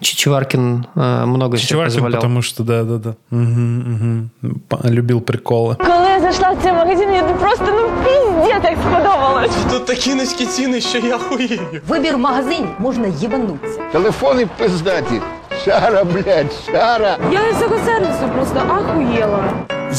Чичваркин э, много себе Чувак, позволял. потому что, да-да-да. Мгм, мгм. П- Любил приколы. Коли я зайшла в цей магазин, мені тут просто ну піздець як сподобалось. Тут такі низькі ціни, що я хуєю. Вибір в магазині можна їбанутися. Телефони пиздаті. Шара, блядь, шара. Я із цього сервісу просто ахуєла.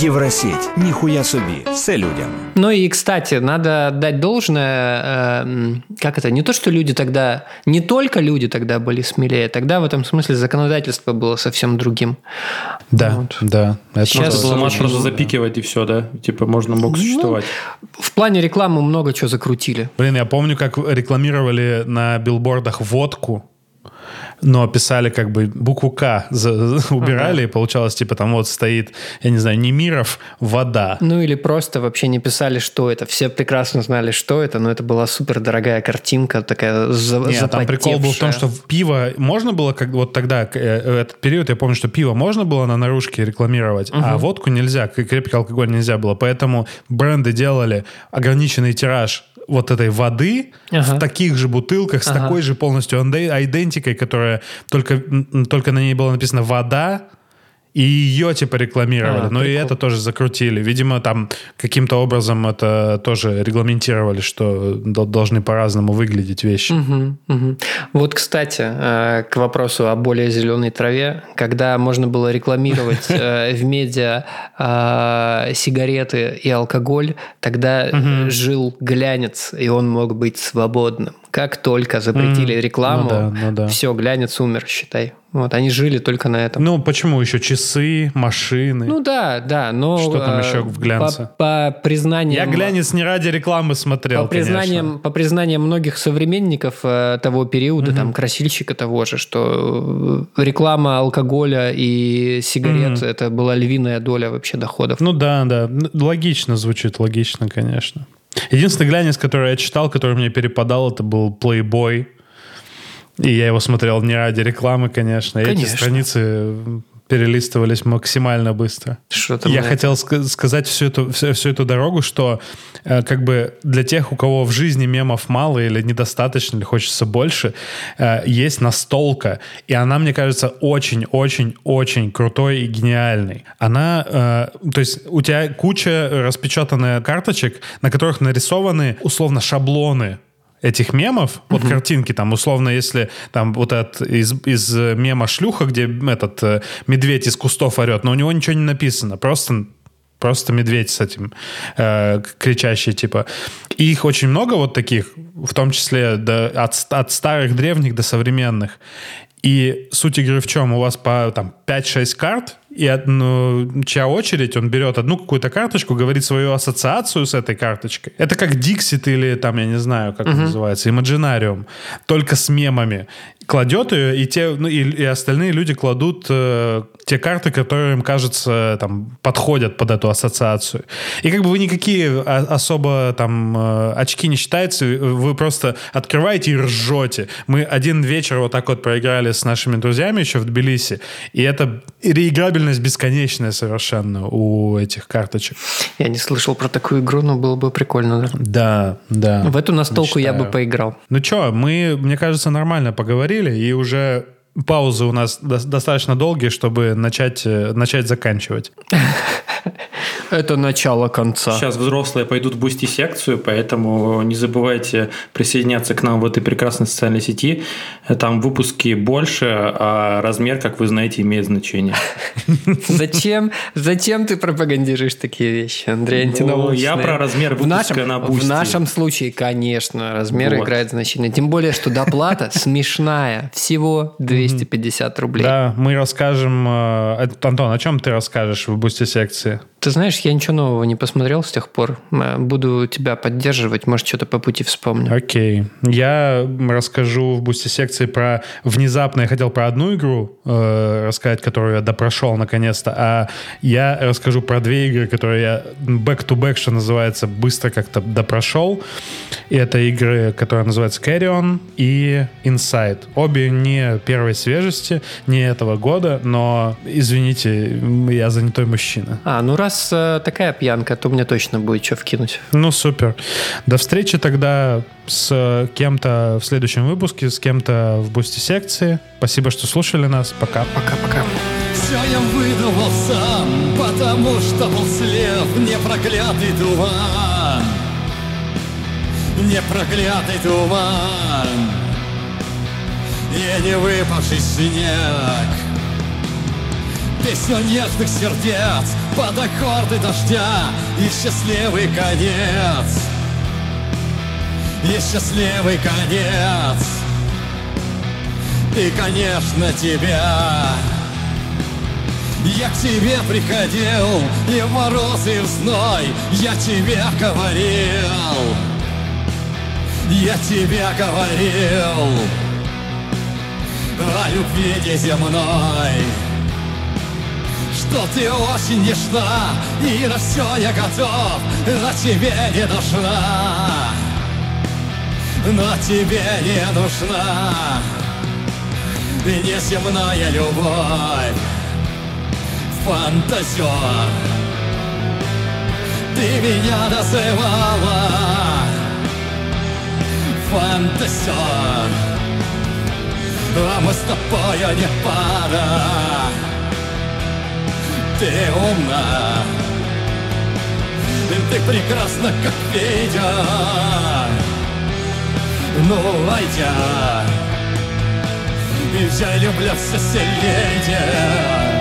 Евросеть. Нихуя собі. Все людям. Ну и, кстати, надо дать должное, э, м, как это, не то, что люди тогда, не только люди тогда были смелее, тогда в этом смысле законодательство было совсем другим. Да, да. Это Сейчас тоже. было Сама очень- просто запикивать и все, да? Типа, можно мог существовать. В плане рекламы много чего закрутили. Блин, я помню, как рекламировали на билбордах водку, но писали как бы букву К за- за- убирали, и получалось типа там вот стоит, я не знаю, Немиров, вода. Ну или просто вообще не писали, что это. Все прекрасно знали, что это, но это была супер дорогая картинка, такая за, Нет, а там прикол был в том, запотевшая. что пиво можно было, как вот тогда, э, этот период, я помню, что пиво можно было на наружке рекламировать, а Мгм. водку нельзя, крепкий алкоголь нельзя было. Поэтому бренды делали ограниченный тираж вот этой воды Ага. в таких же бутылках с Ага. такой же полностью айдентикой, которая только, только на ней было написано «вода», и ее типа рекламировали. А, ну и это тоже закрутили. Видимо, там каким-то образом это тоже регламентировали, что дол- должны по-разному выглядеть вещи. Мгм, мгм. Вот, кстати, э, к вопросу о более зеленой траве, когда можно было рекламировать э, в медиа э, сигареты и алкоголь, тогда жил глянец, и он мог быть свободным. Как только запретили Мгм. рекламу, Ну да, ну да. все, глянец умер, считай. Вот, они жили только на этом. Ну, почему еще часы, машины? Ну да, да, но... Что там э, еще в глянце? По, по признаниям... Я глянец не ради рекламы смотрел, По признаниям, конечно. по признаниям многих современников э, того периода, там, красильщика того же, что э, реклама алкоголя и сигарет Мгм. это была львиная доля вообще доходов. Ну да, да. Ну, Логично звучит, логично, конечно. Единственный глянец, который я читал, который мне перепадал, это был Playboy. И я его смотрел не ради рекламы, конечно. И эти Конечно. страницы перелистывались максимально быстро. Что там Я на хотел ска- сказать всю эту, всю, всю эту дорогу, что э, как бы для тех, у кого в жизни мемов мало или недостаточно, или хочется больше, э, есть настолка. И она, мне кажется, очень-очень-очень крутой и гениальной. Она, э, то есть у тебя куча распечатанных карточек, на которых нарисованы условно шаблоны этих мемов, вот картинки там, условно, если там вот этот из, из э, мема шлюха, где этот э, медведь из кустов орет, но у него ничего не написано, просто просто медведь с этим э, кричащий типа. И их очень много вот таких, в том числе до- от, от старых древних до современных. И суть игры в чем? У вас по там 5-6 карт, и одну, чья очередь, он берет одну какую-то карточку, говорит свою ассоциацию с этой карточкой. Это как Dixit или там, я не знаю, как это называется, Imaginarium, только с мемами. Кладет ее, и, те, ну, и, и остальные люди кладут э, те карты, которые им кажется там подходят под эту ассоциацию. И как бы вы никакие а- особо там э, очки не считаете, вы просто открываете и ржете. Мы один вечер вот так вот проиграли с нашими друзьями еще в Тбилиси, и это реиграбельность бесконечная совершенно у этих карточек. Я не слышал про такую игру, но было бы прикольно. Да? Да, да. В эту настолку я бы Мечтаю. поиграл. Ну что, мы, мне кажется, нормально поговорили, и уже паузы у нас до- достаточно долгие, чтобы начать, э, начать заканчивать. Это начало конца. Сейчас взрослые пойдут в Boosty секцию, поэтому не забывайте присоединяться к нам в этой прекрасной социальной сети. Там выпуски больше, а размер, как вы знаете, имеет значение. Зачем, зачем ты пропагандируешь такие вещи, Андрей Ну, Антинаучный? я про размер в выпуска нашем, на В нашем случае, конечно, размер играет значение. Тем более, что доплата смешная. Всего 250 рублей. Да, мы расскажем... э, Антон, о чем ты расскажешь в бусте секции? Ты знаешь, я ничего нового не посмотрел с тех пор. Э, Буду тебя поддерживать, может, что-то по пути вспомню. Окей. Я расскажу в бусте секции про внезапно, я хотел про одну игру э, рассказать, которую я допрошел наконец-то, а я расскажу про две игры, которые я back-to-back, что называется, быстро как-то допрошел. И это игры, которые называются Carrion и Inside. Обе не первой свежести, не этого года, но, извините, я занятой мужчина. А, ну раз э, такая пьянка, то мне точно будет что вкинуть. Ну, супер. До встречи тогда с кем-то в следующем выпуске, с кем-то в бусте секции. Спасибо, что слушали нас. Пока. Пока-пока. Все я выдумал сам, потому что был слеп непроклятый туман. Непроклятый туман И не выпавший снег Песню нежных сердец. Под аккорды дождя И счастливый конец. И счастливый конец. И, конечно, тебя. Я к тебе приходил, и в мороз, и в зной. Я тебе говорил. Я тебе говорил. О любви неземной Что ты очень нежна И на все я готов Но тебе не нужна Но тебе не нужна Неземная любовь фантазер. Ты меня называла фантазер. А мы с тобой не пара Ты умна. Ты прекрасна, как Федя Ну, Вайдя Я люблю все сильнее